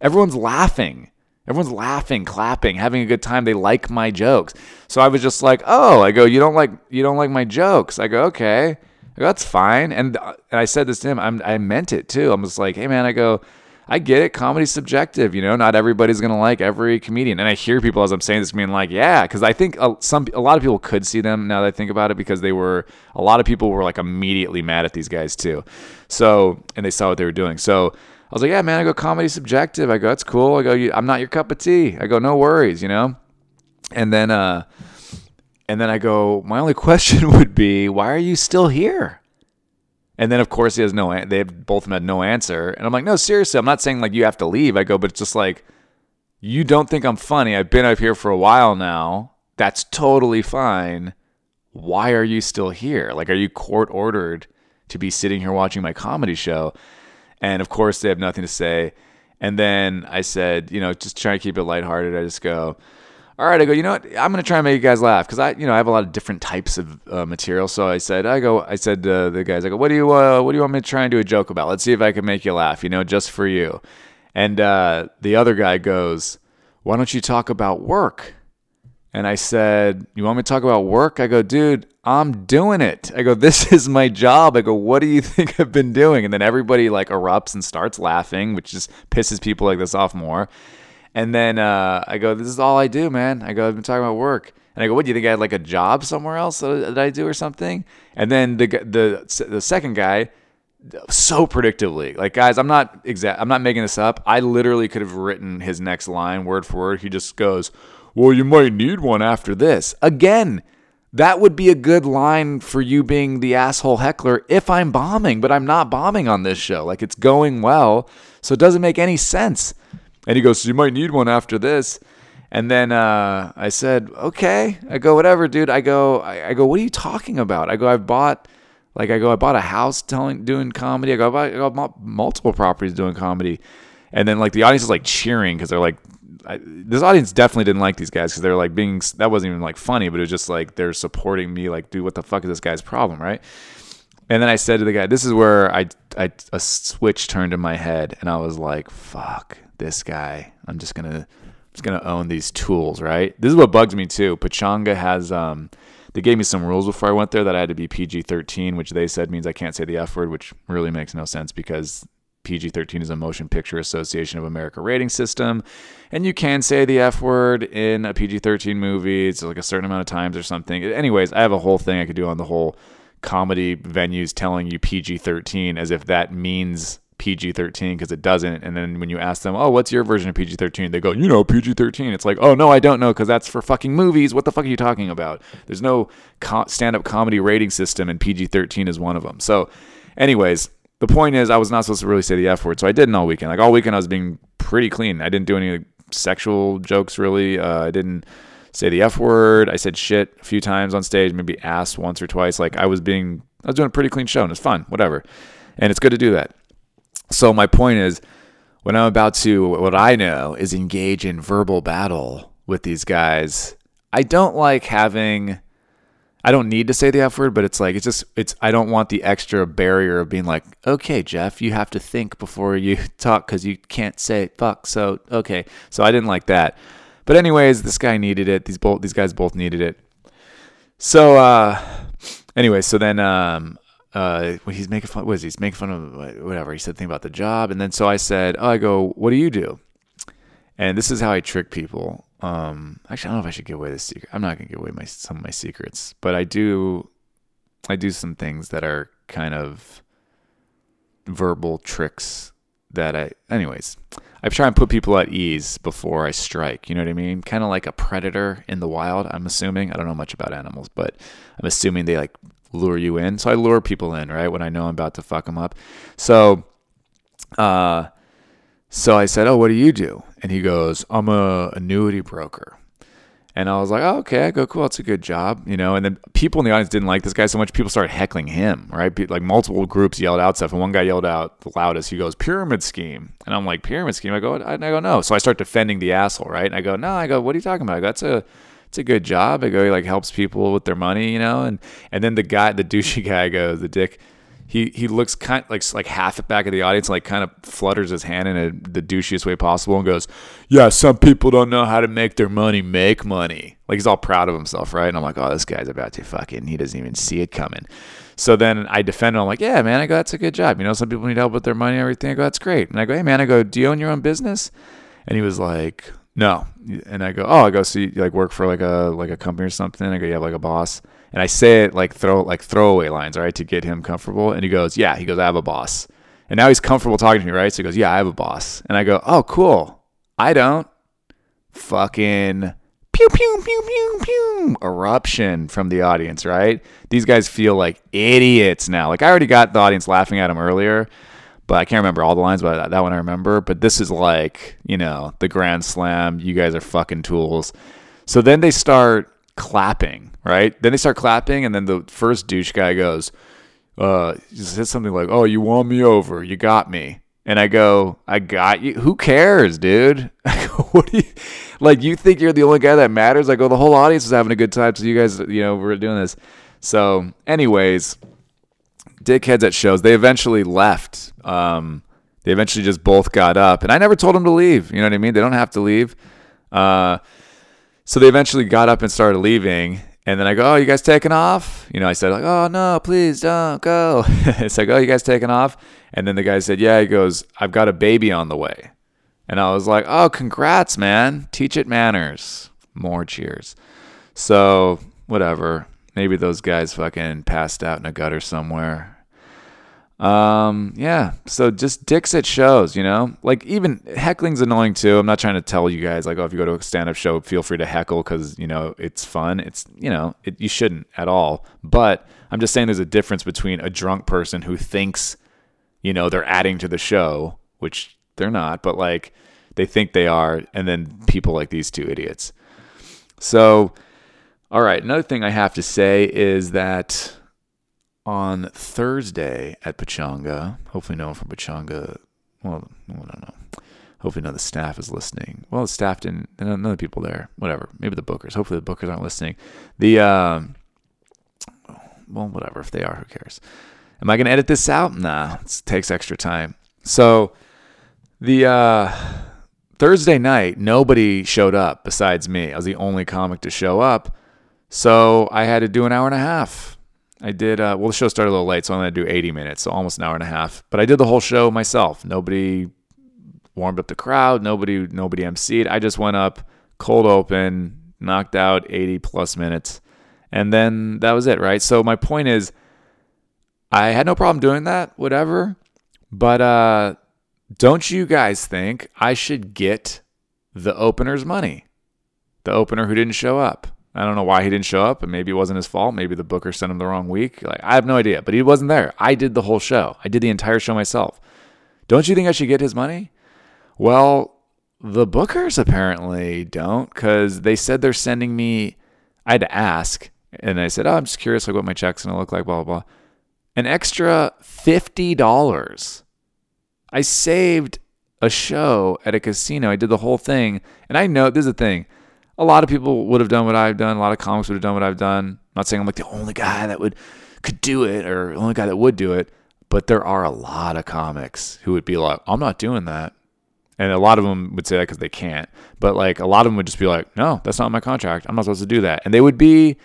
Everyone's laughing. Everyone's laughing, clapping, having a good time. They like my jokes. So I was just like, "Oh, I go, you don't like you don't like my jokes." I go, "Okay." I go, "That's fine." And uh, and I said this to him. I'm, I meant it too. I'm just like, "Hey man, I go, I get it. Comedy's subjective, you know. Not everybody's gonna like every comedian." And I hear people as I'm saying this being like, "Yeah," because I think some a lot of people could see them now that I think about it because they were a lot of people were like immediately mad at these guys too. So and they saw what they were doing. So I was like, yeah, man. I go, comedy subjective. I go, that's cool. I go, I'm not your cup of tea. I go, no worries, you know. And then, uh, and then I go, my only question would be, why are you still here? And then of course he has no. They both had no answer. And I'm like, no, seriously, I'm not saying like you have to leave. I go, but it's just like, you don't think I'm funny. I've been up here for a while now. That's totally fine. Why are you still here? Like, are you court ordered to be sitting here watching my comedy show? And of course, they have nothing to say. And then I said, you know, just try to keep it lighthearted. I just go, all right. I go, you know what? I'm going to try and make you guys laugh because I, you know, I have a lot of different types of uh, material. So I said, I go, I said to the guys, I go, what do you, uh, what do you want me to try and do a joke about? Let's see if I can make you laugh, you know, just for you. And uh, the other guy goes, why don't you talk about work? And I said, You want me to talk about work? I go, Dude, I'm doing it. I go, This is my job. I go, What do you think I've been doing? And then everybody like erupts and starts laughing, which just pisses people like this off more. And then uh, I go, This is all I do, man. I go, I've been talking about work. And I go, What do you think I had like a job somewhere else that I do or something? And then the the the second guy, so predictably, like guys, I'm not exact. I'm not making this up. I literally could have written his next line word for word. He just goes, well, you might need one after this. Again, that would be a good line for you being the asshole heckler if I'm bombing, but I'm not bombing on this show. Like it's going well, so it doesn't make any sense. And he goes, so You might need one after this. And then uh, I said, Okay. I go, Whatever, dude. I go, I, I, go, What are you talking about? I go, I've bought. Like I go, I bought a house telling doing comedy. I go, I bought, I bought multiple properties doing comedy, and then like the audience is like cheering because they're like I, this audience definitely didn't like these guys because they're like being that wasn't even like funny, but it was just like they're supporting me. Like, dude, what the fuck is this guy's problem, right? And then I said to the guy, "This is where I, I a switch turned in my head, and I was like, fuck this guy. I'm just gonna I'm just gonna own these tools, right? This is what bugs me too. Pechanga has um." They gave me some rules before I went there that I had to be PG 13, which they said means I can't say the F word, which really makes no sense because PG 13 is a Motion Picture Association of America rating system. And you can say the F word in a PG 13 movie. It's like a certain amount of times or something. Anyways, I have a whole thing I could do on the whole comedy venues telling you PG 13 as if that means PG 13 because it doesn't. And then when you ask them, oh, what's your version of PG 13? They go, you know, PG 13. It's like, oh, no, I don't know because that's for fucking movies. What the fuck are you talking about? There's no co- stand up comedy rating system, and PG 13 is one of them. So, anyways, the point is, I was not supposed to really say the F word, so I didn't all weekend. Like all weekend, I was being pretty clean. I didn't do any sexual jokes really. Uh, I didn't say the F word. I said shit a few times on stage, maybe ass once or twice. Like I was being, I was doing a pretty clean show, and it's fun, whatever. And it's good to do that. So my point is, when I'm about to, what I know is engage in verbal battle with these guys. I don't like having I don't need to say the F word, but it's like it's just it's I don't want the extra barrier of being like, okay, Geoff, you have to think before you talk because you can't say fuck. So okay, so I didn't like that. But anyways, this guy needed it. These both these guys both needed it. So uh, anyway, so then um, uh, he's making fun. He? He's making fun of whatever. He said thing about the job, and then so I said, oh, I go, what do you do? And this is how I trick people. Um, actually, I don't know if I should give away the secret. I'm not gonna give away my some of my secrets, but I do. I do some things that are kind of verbal tricks that I. Anyways, I try and put people at ease before I strike. You know what I mean? Kind of like a predator in the wild. I'm assuming. I don't know much about animals, but I'm assuming they like lure you in. So I lure people in, right? When I know I'm about to fuck them up. So, uh, so I said, "Oh, what do you do?" And he goes, "I'm a annuity broker." And I was like, oh, okay. I go, cool. It's a good job, you know. And then people in the audience didn't like this guy so much. People started heckling him, right? Like multiple groups yelled out stuff, and one guy yelled out the loudest. He goes, "Pyramid scheme," and I'm like, "Pyramid scheme." I go, I go, no. So I start defending the asshole, right? And I go, no. I go, what are you talking about? I go, that's a it's a good job. I go, he like helps people with their money, you know. And and then the guy, the douchey guy, goes, the dick he he looks kind of like like half at back of the audience, like kind of flutters his hand in a, the douchiest way possible, and goes, "Yeah, some people don't know how to make their money make money." Like he's all proud of himself, right? And I'm like, "Oh, this guy's about to fucking he doesn't even see it coming." So then I defend him. I'm like, "Yeah, man, I go, that's a good job. You know, some people need help with their money and everything. I go, that's great." And I go, "Hey, man, I go, do you own your own business?" And he was like, "No." And I go, "Oh, I go, so you like work for like a like a company or something?" I go, "You have like a boss?" And I say it like throw like throwaway lines, right, to get him comfortable. And he goes, "Yeah." He goes, "I have a boss." And now he's comfortable talking to me, right? So he goes, "Yeah, I have a boss." And I go, "Oh, cool. I don't." Fucking pew pew pew pew pew eruption from the audience, right? These guys feel like idiots now. Like I already got the audience laughing at him earlier, but I can't remember all the lines, but that one I remember. But this is like, you know, the grand slam. You guys are fucking tools. So then they start clapping, right? Then they start clapping, and then the first douche guy goes, uh, he says something like, "Oh, you won me over, you got me," and I go, "I got you. Who cares, dude? what do you like? You think you're the only guy that matters? Like, oh, the whole audience is having a good time, so you guys, you know, we're doing this." So, anyways, dickheads at shows. They eventually left. Um, they eventually just both got up, and I never told them to leave. You know what I mean? They don't have to leave. Uh, so they eventually got up and started leaving. And then I go, oh, you guys taking off? You know, I said like, oh no, please don't go. it's like, oh, you guys taking off? And then the guy said, yeah. He goes, I've got a baby on the way. And I was like, oh, congrats, man. Teach it manners. More cheers. So whatever. Maybe those guys fucking passed out in a gutter somewhere. Um, yeah. So just dicks at shows, you know? Like even heckling's annoying too. I'm not trying to tell you guys like, oh, if you go to a stand-up show, feel free to heckle because you know it's fun. It's you know it, you shouldn't at all. But I'm just saying there's a difference between a drunk person who thinks, you know, they're adding to the show, which they're not, but like they think they are, and then people like these two idiots. So, all right. Another thing I have to say is that on Thursday at Pechanga, Hopefully, no one from Pechanga. Well, I don't know. Hopefully, none of the staff is listening. Well, the staff didn't. None of the people there. Whatever. Maybe the bookers. Hopefully, the bookers aren't listening. The um, well, whatever. If they are, who cares? Am I going to edit this out? Nah. It takes extra time. So the uh, Thursday night, nobody showed up besides me. I was the only comic to show up. So I had to do an hour and a half I did. Uh, well, the show started a little late, so I'm going to do 80 minutes, so almost an hour and a half. But I did the whole show myself. Nobody warmed up the crowd. Nobody, nobody emceed. I just went up, cold open, knocked out 80 plus minutes, and then that was it. Right. So my point is, I had no problem doing that. Whatever. But uh, don't you guys think I should get the opener's money? The opener who didn't show up. I don't know why he didn't show up, and maybe it wasn't his fault. Maybe the booker sent him the wrong week. Like I have no idea, but he wasn't there. I did the whole show. I did the entire show myself. Don't you think I should get his money? Well, the bookers apparently don't because they said they're sending me. I had to ask, and I said, "Oh, I'm just curious, like what my check's gonna look like." Blah blah blah. An extra fifty dollars. I saved a show at a casino. I did the whole thing, and I know this is the thing. A lot of people would have done what I've done. A lot of comics would have done what I've done. I'm not saying I'm like the only guy that would could do it or the only guy that would do it, but there are a lot of comics who would be like, "I'm not doing that." And a lot of them would say that because they can't. But like a lot of them would just be like, no, that's not my contract. I'm not supposed to do that. And they would be,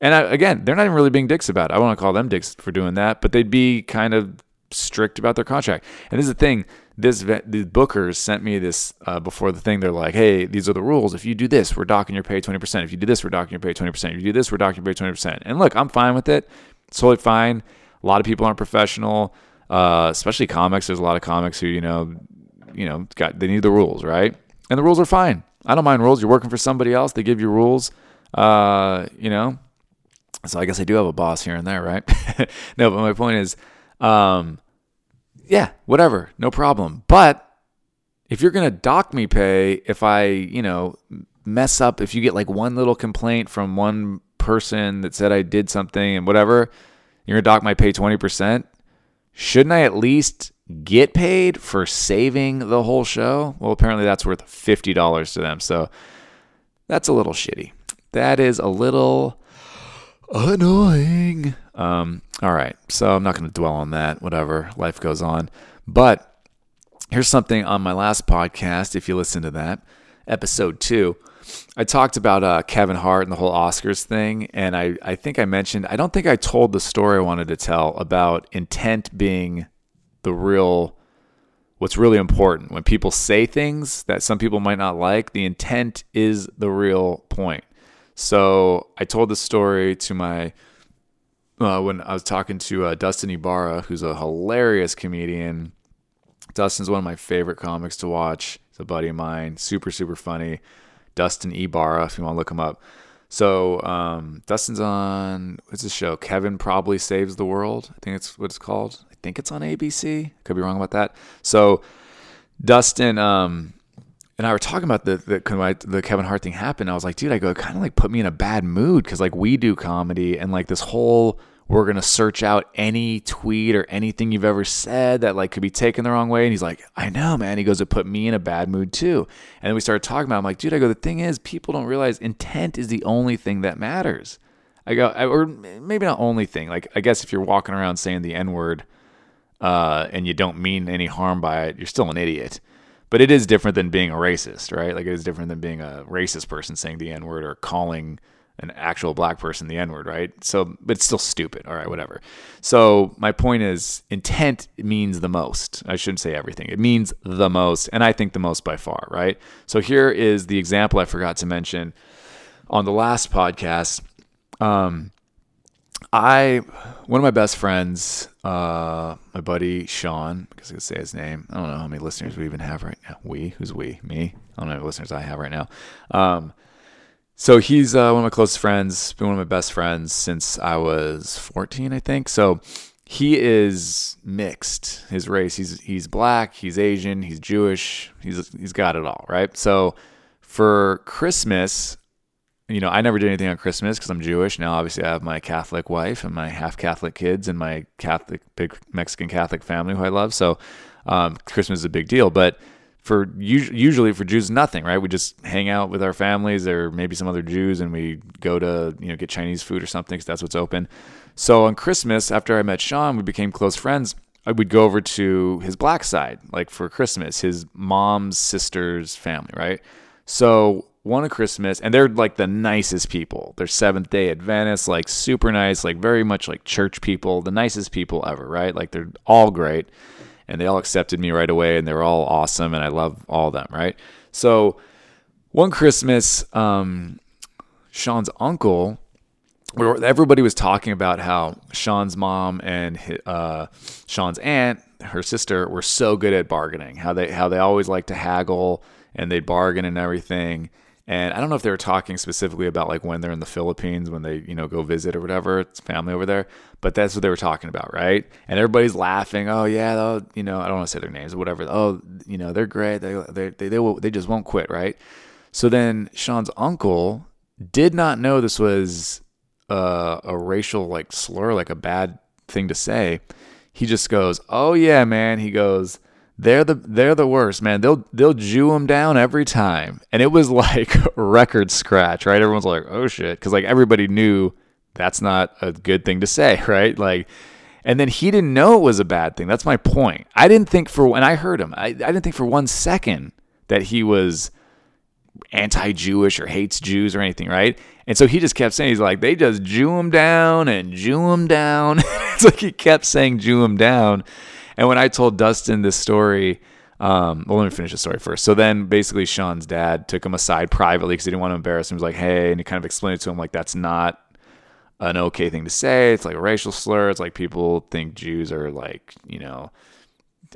and I, again, they're not even really being dicks about it. I want to call them dicks for doing that, but they'd be kind of strict about their contract. And this is the thing. This the bookers sent me this uh, before the thing. They're like, "Hey, these are the rules. If you do this, we're docking your pay twenty percent. If you do this, we're docking your pay twenty percent. If you do this, we're docking your pay twenty percent." And look, I'm fine with it. It's totally fine. A lot of people aren't professional, uh, especially comics. There's a lot of comics who you know you know, got they need the rules, right? And the rules are fine. I don't mind rules. You're working for somebody else. They give you rules. Uh, you know. So I guess I do have a boss here and there, right? no, but my point is, um, yeah, whatever, no problem. But if you're gonna dock me pay, if I, you know, mess up, if you get like one little complaint from one person that said I did something and whatever, you're gonna dock my pay twenty percent. Shouldn't I at least get paid for saving the whole show? Well, apparently that's worth $50 to them. So that's a little shitty. That is a little annoying. Um, all right. So I'm not going to dwell on that. Whatever. Life goes on. But here's something on my last podcast, if you listen to that, episode two. I talked about uh, Kevin Hart and the whole Oscars thing, and I, I think I mentioned, I don't think I told the story I wanted to tell about intent being the real what's really important. When people say things that some people might not like, the intent is the real point. So I told the story to my uh, when I was talking to uh, Dustin Ibarra, who's a hilarious comedian. Dustin's one of my favorite comics to watch. He's a buddy of mine, super super funny. Dustin Ibarra, if you want to look him up. So um, Dustin's on what's his show? Kevin probably saves the world. I think it's what it's called I think it's on ABC. Could be wrong about that. So Dustin um, and I were talking about the the, the Kevin Hart thing happened. I was like, dude, I go, kind of like put me in a bad mood because like we do comedy and like this whole we're gonna search out any tweet or anything you've ever said that like could be taken the wrong way. And he's like, I know, man. He goes, it put me in a bad mood too. And then we started talking about. It. I'm like, dude, I go, the thing is, people don't realize intent is the only thing that matters. I go, or maybe not only thing. Like, I guess if you're walking around saying the N word uh, and you don't mean any harm by it, you're still an idiot. But it is different than being a racist, right? Like it is different than being a racist person saying the N word or calling an actual black person the N word, right? So, but it's still stupid. All right, whatever. So, my point is intent means the most. I shouldn't say everything. It means the most, and I think the most by far, right? So, here is the example I forgot to mention on the last podcast. Um, I one of my best friends, uh, my buddy Sean, because I could say his name. I don't know how many listeners we even have right now. We, who's we? Me. I don't know how many listeners I have right now. Um, so he's uh, one of my close friends, been one of my best friends since I was 14, I think. So he is mixed. His race, he's he's black, he's Asian, he's Jewish, he's he's got it all, right? So for Christmas, you know, I never did anything on Christmas because I'm Jewish. Now, obviously, I have my Catholic wife and my half Catholic kids and my Catholic, big Mexican Catholic family who I love. So, um, Christmas is a big deal. But for usually for Jews, nothing, right? We just hang out with our families or maybe some other Jews and we go to, you know, get Chinese food or something because that's what's open. So on Christmas, after I met Sean, we became close friends. I would go over to his black side, like for Christmas, his mom's sister's family, right? So one of Christmas, and they're like the nicest people. They're Seventh Day Adventists, like super nice, like very much like church people, the nicest people ever, right? Like they're all great, and they all accepted me right away, and they were all awesome, and I love all of them, right? So one Christmas, um, Sean's uncle, everybody was talking about how Sean's mom and uh, Sean's aunt, her sister, were so good at bargaining. How they how they always like to haggle and they bargain and everything And I don't know if they were talking specifically about like when they're in the Philippines, when they, you know, go visit or whatever, it's family over there. But that's what they were talking about, right? And everybody's laughing. Oh yeah, you know, I don't want to say their names or whatever. Oh, you know, they're great. They they they they, will, they just won't quit, right? So then Sean's uncle did not know this was uh, a racial like slur, like a bad thing to say. He just goes, "Oh yeah, man." He goes, they're the they're the worst, man. They'll they'll Jew them down every time, and it was like record scratch, right? Everyone's like, "Oh shit," because like everybody knew that's not a good thing to say, right? Like, and then he didn't know it was a bad thing. That's my point. I didn't think for when I heard him, I, I didn't think for one second that he was anti-Jewish or hates Jews or anything, right? And so he just kept saying, he's like, they just Jew them down and Jew them down. it's like he kept saying Jew them down. And when I told Dustin this story, um, well, let me finish the story first. So then basically Sean's dad took him aside privately because he didn't want to embarrass him. He was like, hey, and he kind of explained it to him like, that's not an okay thing to say. It's like a racial slur. It's like people think Jews are like, you know,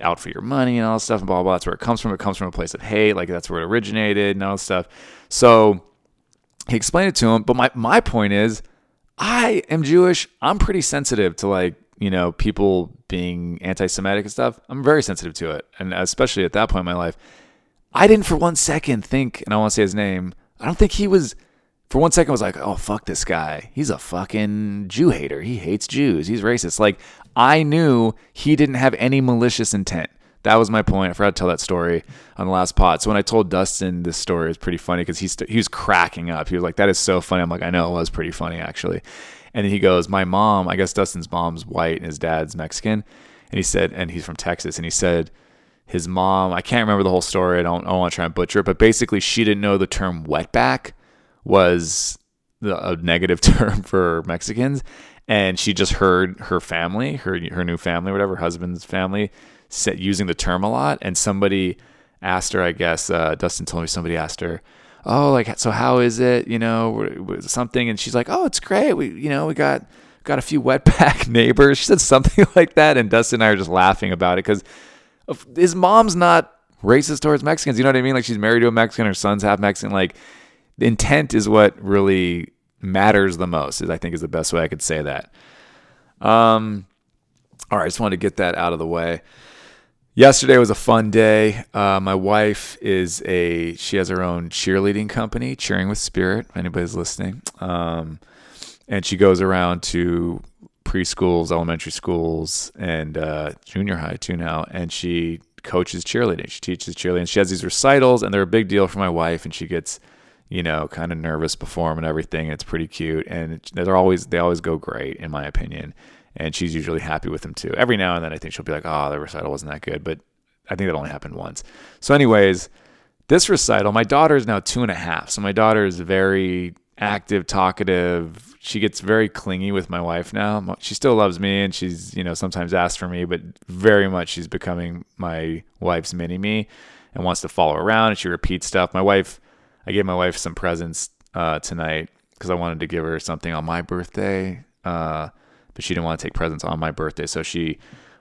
out for your money and all this stuff and blah, blah, blah. That's where it comes from. It comes from a place of hate. Like that's where it originated and all this stuff. So he explained it to him. But my, my point is, I am Jewish. I'm pretty sensitive to like you know, people being anti Semitic and stuff, I'm very sensitive to it. And especially at that point in my life, I didn't for one second think, and I want to say his name, I don't think he was, for one second, was like, oh, fuck this guy. He's a fucking Jew hater. He hates Jews. He's racist. Like, I knew he didn't have any malicious intent. That was my point. I forgot to tell that story on the last pod. So when I told Dustin this story, it's pretty funny because he, st- he was cracking up. He was like, that is so funny. I'm like, I know it was pretty funny, actually. And he goes, My mom, I guess Dustin's mom's white and his dad's Mexican. And he said, and he's from Texas. And he said, his mom, I can't remember the whole story. I don't, I don't want to try and butcher it, but basically, she didn't know the term wetback was the, a negative term for Mexicans. And she just heard her family, her, her new family, whatever, husband's family, set, using the term a lot. And somebody asked her, I guess, uh, Dustin told me somebody asked her, oh, like, so how is it? You know, something. And she's like, oh, it's great. We, you know, we got, got a few wetback neighbors. She said something like that. And Dustin and I are just laughing about it because his mom's not racist towards Mexicans. You know what I mean? Like she's married to a Mexican, her son's half Mexican. Like intent is what really matters the most, is I think is the best way I could say that. Um, all right, I just wanted to get that out of the way yesterday was a fun day. Uh, my wife is a she has her own cheerleading company, Cheering with Spirit. If anybody's listening, um, and she goes around to preschools, elementary schools, and uh, junior high too now, and she coaches cheerleading. She teaches cheerleading. She has these recitals, and they're a big deal for my wife, and she gets you know kind of nervous before them and everything. It's pretty cute, and they're always they always go great in my opinion and she's usually happy with them too. Every now and then, I think she'll be like, "Oh, the recital wasn't that good," but I think that only happened once. So, anyways, this recital, my daughter is now two and a half, so my daughter is very active, talkative. She gets very clingy with my wife now. She still loves me, and she's you know sometimes asks for me, but very much she's becoming my wife's mini me, and wants to follow around. And she repeats stuff. My wife, I gave my wife some presents uh, tonight because I wanted to give her something on my birthday. Uh, but she didn't want to take presents on my birthday. So she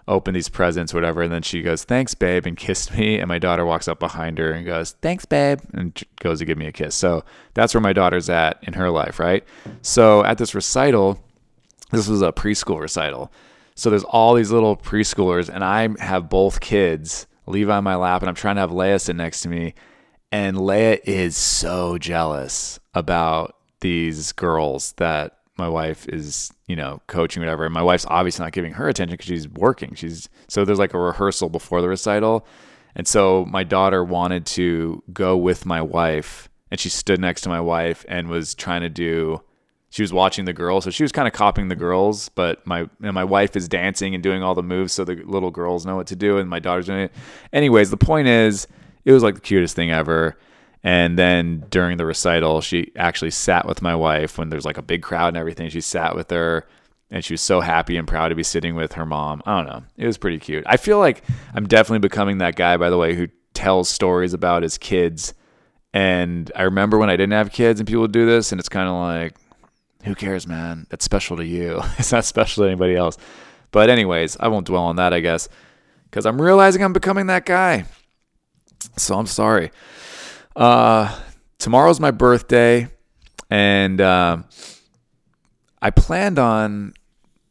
opened these presents, whatever, and then she goes, "Thanks, babe," and kissed me. And my daughter walks up behind her and goes, "Thanks, babe," and goes to give me a kiss. So that's where my daughter's at in her life, right? So at this recital, this was a preschool recital. So there's all these little preschoolers, and I have both kids, Levi on my lap, and I'm trying to have Leia sit next to me. And Leia is so jealous about these girls that my wife is, you know, coaching whatever. And my wife's obviously not giving her attention because she's working. She's so there's like a rehearsal before the recital. And so my daughter wanted to go with my wife and she stood next to my wife and was trying to do she was watching the girls, so she was kind of copying the girls, but my and my wife is dancing and doing all the moves so the little girls know what to do and my daughter's doing it. Anyways, the point is it was like the cutest thing ever. And then during the recital, she actually sat with my wife when there's like a big crowd and everything. She sat with her and she was so happy and proud to be sitting with her mom. I don't know. It was pretty cute. I feel like I'm definitely becoming that guy, by the way, who tells stories about his kids. And I remember when I didn't have kids and people would do this, and it's kind of like, who cares, man? That's special to you. it's not special to anybody else. But, anyways, I won't dwell on that, I guess, because I'm realizing I'm becoming that guy. So I'm sorry. Uh, tomorrow's my birthday, and uh, I planned on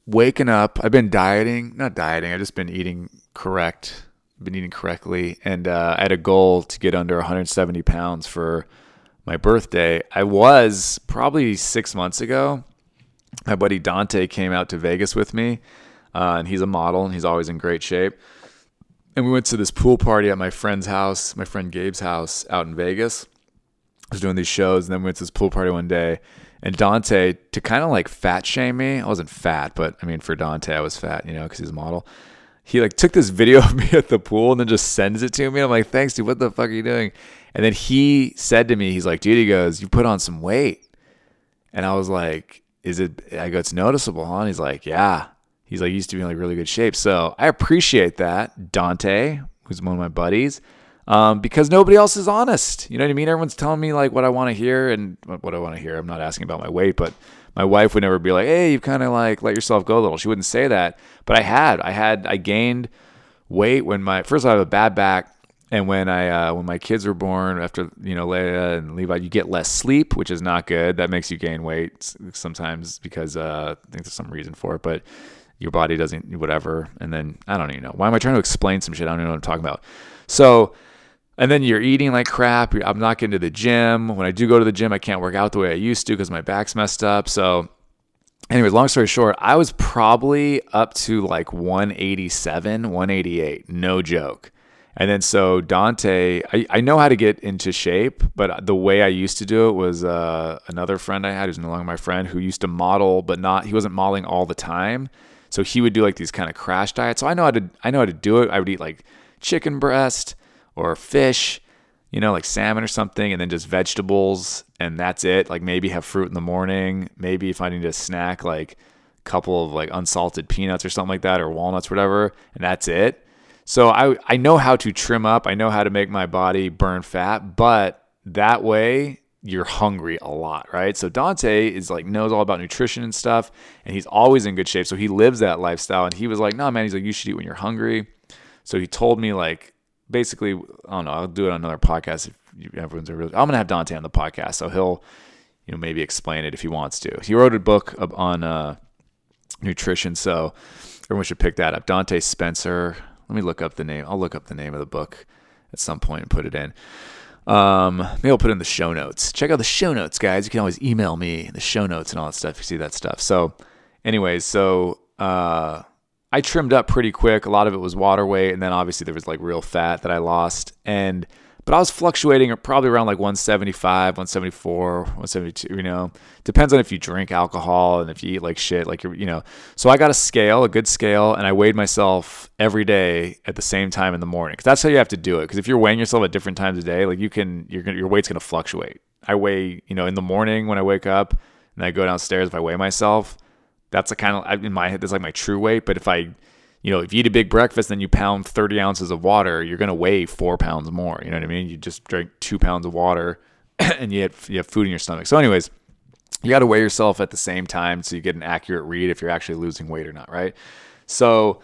waking up. I've been dieting, not dieting. I've just been eating correct. Been eating correctly, and uh, I had a goal to get under 170 pounds for my birthday. I was probably six months ago. My buddy Dante came out to Vegas with me, uh, and he's a model, and he's always in great shape. And we went to this pool party at my friend's house, my friend Gabe's house out in Vegas. I was doing these shows, and then we went to this pool party one day. And Dante, to kind of like fat shame me, I wasn't fat, but I mean, for Dante, I was fat, you know, because he's a model he like took this video of me at the pool and then just sends it to me. I'm like, thanks, dude. What the fuck are you doing? And then he said to me, he's like, dude, he goes, you put on some weight. And I was like, is it, I go, it's noticeable, huh? And he's like, yeah. He's like, used to be in like really good shape. So I appreciate that. Dante, who's one of my buddies, um, because nobody else is honest. You know what I mean? Everyone's telling me like what I want to hear and what I want to hear. I'm not asking about my weight, but my wife would never be like, "Hey, you've kind of like let yourself go a little." She wouldn't say that, but I had, I had, I gained weight when my first. I have a bad back, and when I uh, when my kids were born, after you know Leia and Levi, you get less sleep, which is not good. That makes you gain weight sometimes because uh, I think there's some reason for it, but your body doesn't whatever. And then I don't even know why am I trying to explain some shit. I don't even know what I'm talking about. So and then you're eating like crap. I'm not getting to the gym. When I do go to the gym, I can't work out the way I used to because my back's messed up. So, anyways, long story short, I was probably up to like 187, 188, no joke. And then so Dante, I, I know how to get into shape, but the way I used to do it was uh, another friend I had who's no longer my friend who used to model, but not he wasn't modeling all the time. So he would do like these kind of crash diets. So I know how to I know how to do it. I would eat like chicken breast or fish, you know, like salmon or something, and then just vegetables, and that's it. Like maybe have fruit in the morning. Maybe if I need a snack, like a couple of like unsalted peanuts or something like that, or walnuts, whatever, and that's it. So I I know how to trim up. I know how to make my body burn fat, but that way you're hungry a lot, right? So Dante is like knows all about nutrition and stuff, and he's always in good shape. So he lives that lifestyle, and he was like, "No, man," he's like, "You should eat when you're hungry." So he told me like basically, I don't know. I'll do it on another podcast if everyone's really. I'm gonna have Dante on the podcast, so he'll, you know, maybe explain it if he wants to. He wrote a book on uh, nutrition, so everyone should pick that up. Dante Spencer. Let me look up the name. I'll look up the name of the book at some point and put it in. Um, maybe I'll put in the show notes. Check out the show notes, guys. You can always email me the show notes and all that stuff. You see that stuff. So, anyways, so uh, I trimmed up pretty quick. A lot of it was water weight, and then obviously there was like real fat that I lost. And but I was fluctuating probably around like 175, 174, 172. You know, depends on if you drink alcohol and if you eat like shit. Like you're, know. So I got a scale, a good scale, and I weighed myself every day at the same time in the morning. Because that's how you have to do it. Because if you're weighing yourself at different times a day, like you can, gonna, your weight's gonna fluctuate. I weigh, you know, in the morning when I wake up, and I go downstairs. If I weigh myself, that's a kind of in my head. That's like my true weight. But if I, you know, if you eat a big breakfast, then you pound 30 ounces of water, you're gonna weigh four pounds more. You know what I mean? You just drink two pounds of water, and you have, you have food in your stomach. So, anyways, you got to weigh yourself at the same time so you get an accurate read if you're actually losing weight or not, right? So,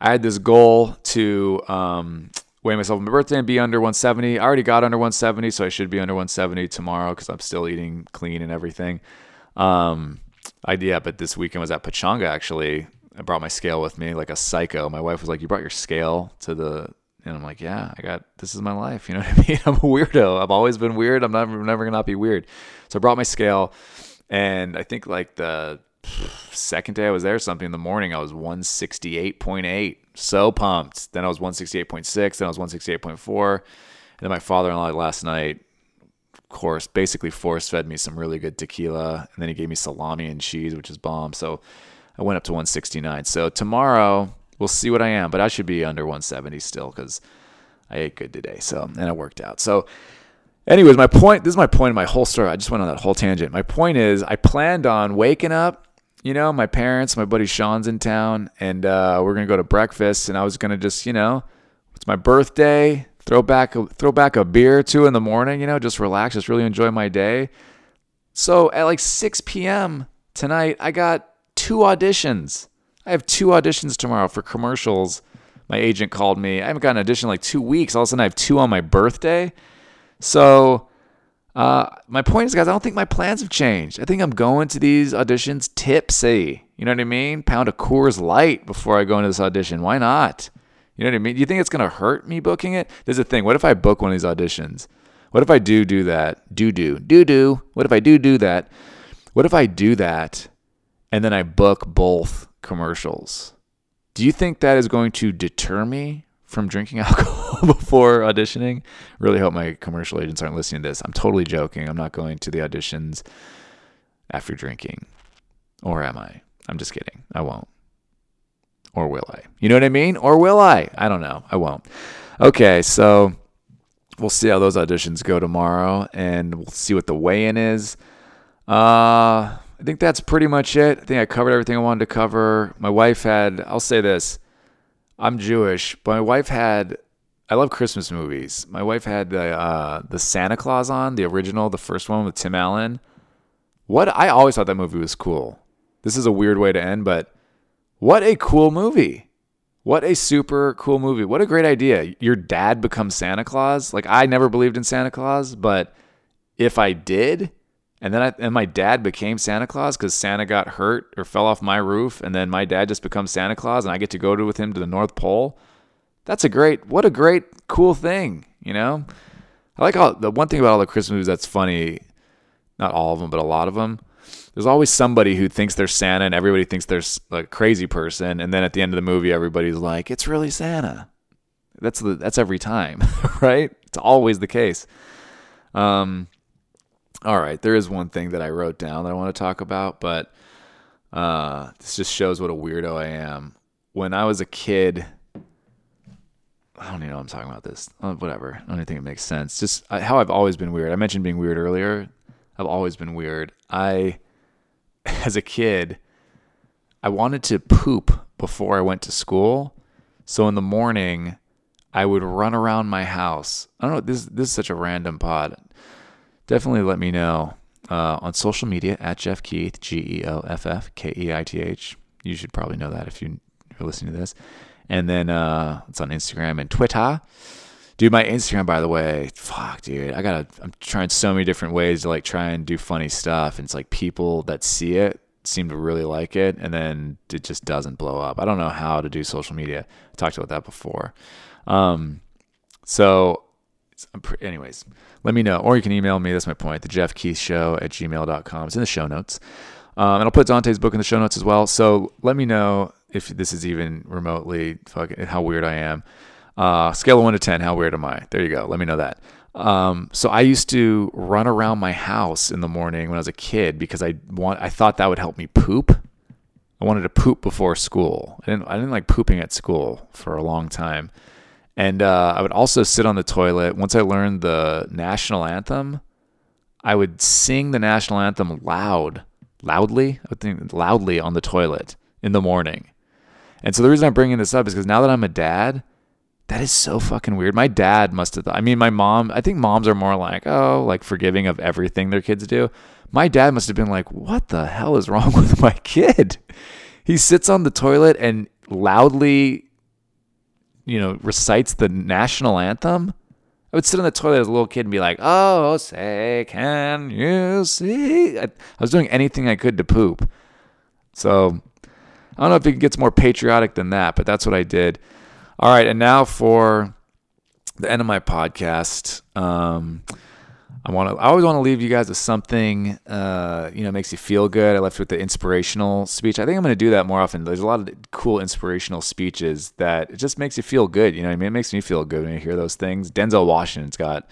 I had this goal to um, weigh myself on my birthday and be under 170. I already got under 170, so I should be under 170 tomorrow because I'm still eating clean and everything. Um, I yeah, but this weekend was at Pechanga actually. I brought my scale with me like a psycho. My wife was like, "You brought your scale to the," and I'm like, "Yeah, I got. This is my life. You know what I mean? I'm a weirdo. I've always been weird. I'm never never gonna not be weird." So I brought my scale, and I think like the second day I was there, something in the morning, I was 168.8. So pumped. Then I was 168.6. Then I was 168.4. And then my father-in-law last night of course, basically force fed me some really good tequila, and then he gave me salami and cheese, which is bomb. So I went up to 169. So tomorrow we'll see what I am, but I should be under 170 still because I ate good today. So and it worked out. So. Anyways, my point. This is my point in my whole story. I just went on that whole tangent. My point is, I planned on waking up you know, my parents, my buddy Sean's in town, and uh, we're gonna go to breakfast. And I was gonna just, you know, it's my birthday throw back throw back a beer or two in the morning, you know, just relax, just really enjoy my day. So at like 6 p.m. tonight, I got two auditions. I have two auditions tomorrow for commercials. My agent called me. I haven't got an audition in like two weeks. All of a sudden, I have two on my birthday. So Uh, my point is, guys, I don't think my plans have changed. I think I'm going to these auditions tipsy. You know what I mean? Pound a Coors Light before I go into this audition. Why not? You know what I mean? Do you think it's going to hurt me booking it? There's a thing. What if I book one of these auditions? What if I do do that? Do do do do. What if I do do that? What if I do that and then I book both commercials? Do you think that is going to deter me from drinking alcohol before auditioning? Really hope my commercial agents aren't listening to this. I'm totally joking. I'm not going to the auditions after drinking. Or am I? I'm just kidding. I won't. Or will I? You know what I mean? Or will I? I don't know. I won't. Okay, so we'll see how those auditions go tomorrow and we'll see what the weigh in is. Uh, I think that's pretty much it. I think I covered everything I wanted to cover. My wife had, I'll say this I'm Jewish, but my wife had, I love Christmas movies. My wife had the, uh, the Santa Claus on, the original, the first one with Tim Allen. What I always thought that movie was cool. This is a weird way to end, but what a cool movie. What a super cool movie. What a great idea. Your dad becomes Santa Claus. Like I never believed in Santa Claus, but if I did, and then I, and my dad became Santa Claus because Santa got hurt or fell off my roof, and then my dad just becomes Santa Claus, and I get to go to, with him to the North Pole. That's a great, what a great, cool thing, you know. I like all the one thing about all the Christmas movies that's funny. Not all of them, but a lot of them there's always somebody who thinks they're Santa and everybody thinks they're a crazy person. And then at the end of the movie, everybody's like, it's really Santa. That's the, that's every time, right? It's always the case. Um, all right. There is one thing that I wrote down that I want to talk about, but, uh, this just shows what a weirdo I am. When I was a kid, I don't even know I'm talking about this. Uh, whatever. I don't even think it makes sense. Just uh, how I've always been weird. I mentioned being weird earlier. I've always been weird. I as a kid, I wanted to poop before I went to school. So in the morning, I would run around my house. I don't know. This this is such a random pod. Definitely let me know uh, on social media at Geoff Keith G E O F F K E I T H. You should probably know that if you, are listening to this. And then uh, it's on Instagram and Twitter. Dude, my Instagram, by the way, fuck, dude. I gotta, I'm trying so many different ways to like try and do funny stuff. And it's like people that see it seem to really like it. And then it just doesn't blow up. I don't know how to do social media. I talked about that before. Um, so, anyways, let me know. Or you can email me. That's my point. The Geoff Keith Show at gmail.com. It's in the show notes. Um, and I'll put Dante's book in the show notes as well. So let me know if this is even remotely fucking how weird I am. Uh, scale of one to 10, how weird am I? There you go. Let me know that. Um, so I used to run around my house in the morning when I was a kid because I want, I thought that would help me poop. I wanted to poop before school. I didn't, I didn't like pooping at school for a long time. And uh, I would also sit on the toilet. Once I learned the national anthem, I would sing the national anthem loud, loudly, I think loudly on the toilet in the morning. And so the reason I'm bringing this up is because now that I'm a dad, that is so fucking weird. My dad must have. I mean, my mom. I think moms are more like, oh, like forgiving of everything their kids do. My dad must have been like, what the hell is wrong with my kid? He sits on the toilet and loudly, you know, recites the national anthem. I would sit on the toilet as a little kid and be like, "Oh, say, can you see?" I, I was doing anything I could to poop. So I don't know if it gets more patriotic than that, but that's what I did. All right, and now for the end of my podcast. Um, I want to. I always want to leave you guys with something. Uh, you know, makes you feel good. I left with the inspirational speech. I think I'm going to do that more often. There's a lot of cool inspirational speeches that it just makes you feel good. You know, I mean, it makes me feel good when you hear those things. Denzel Washington's got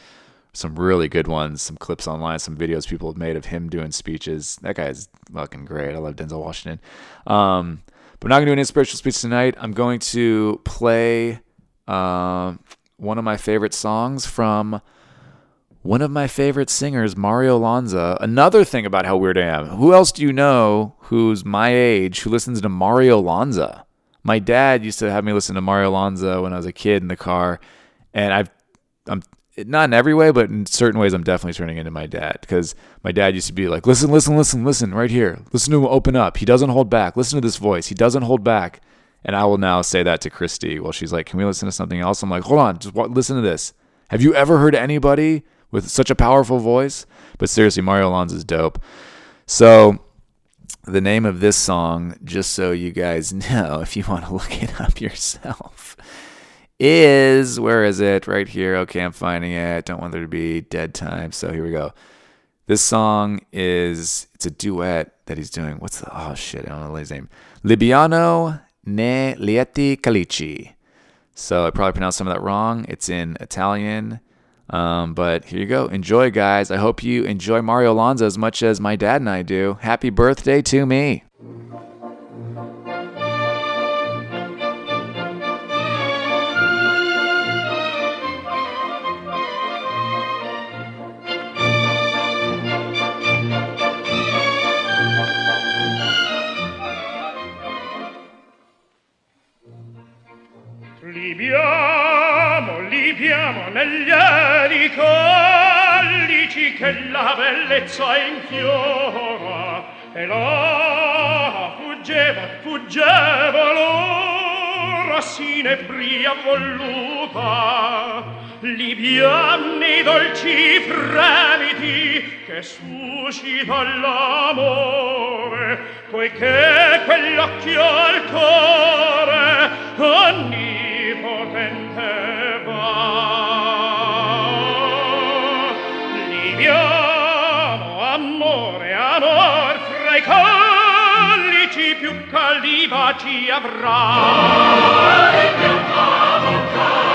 some really good ones. Some clips online, some videos people have made of him doing speeches. That guy is fucking great. I love Denzel Washington. Um, but I'm not going to do an inspirational speech tonight. I'm going to play uh, one of my favorite songs from one of my favorite singers, Mario Lanza. Another thing about how weird I am. Who else do you know who's my age who listens to Mario Lanza? My dad used to have me listen to Mario Lanza when I was a kid in the car, and I've I'm not in every way, but in certain ways, I'm definitely turning into my dad because my dad used to be like, listen, listen, listen, listen, right here. Listen to him open up. He doesn't hold back. Listen to this voice. He doesn't hold back. And I will now say that to Christy while she's like, can we listen to something else? I'm like, hold on, just listen to this. Have you ever heard anybody with such a powerful voice. But seriously, Mario Lanza is dope. So the name of this song, just so you guys know, if you want to look it up yourself, is where is it? Right here. Okay, I'm finding it. Don't want there to be dead time. So here we go. This song is it's a duet that he's doing. What's the oh shit? I don't know his name. Libiamo ne' lieti calici. So I probably pronounced some of that wrong. It's in Italian. Um, but here you go. Enjoy, guys. I hope you enjoy Mario Lanza as much as my dad and I do. Happy birthday to me. Libiamo, libiamo negli aeri collici che la bellezza inchiora e là fuggeva, fuggeva l'ora sinebria voluta li pianni dolci fremiti che suscita l'amore poiché quell'occhio al cuore onnipotente va. Liviano amore amor fra i collici più caldi baci avrà. amore più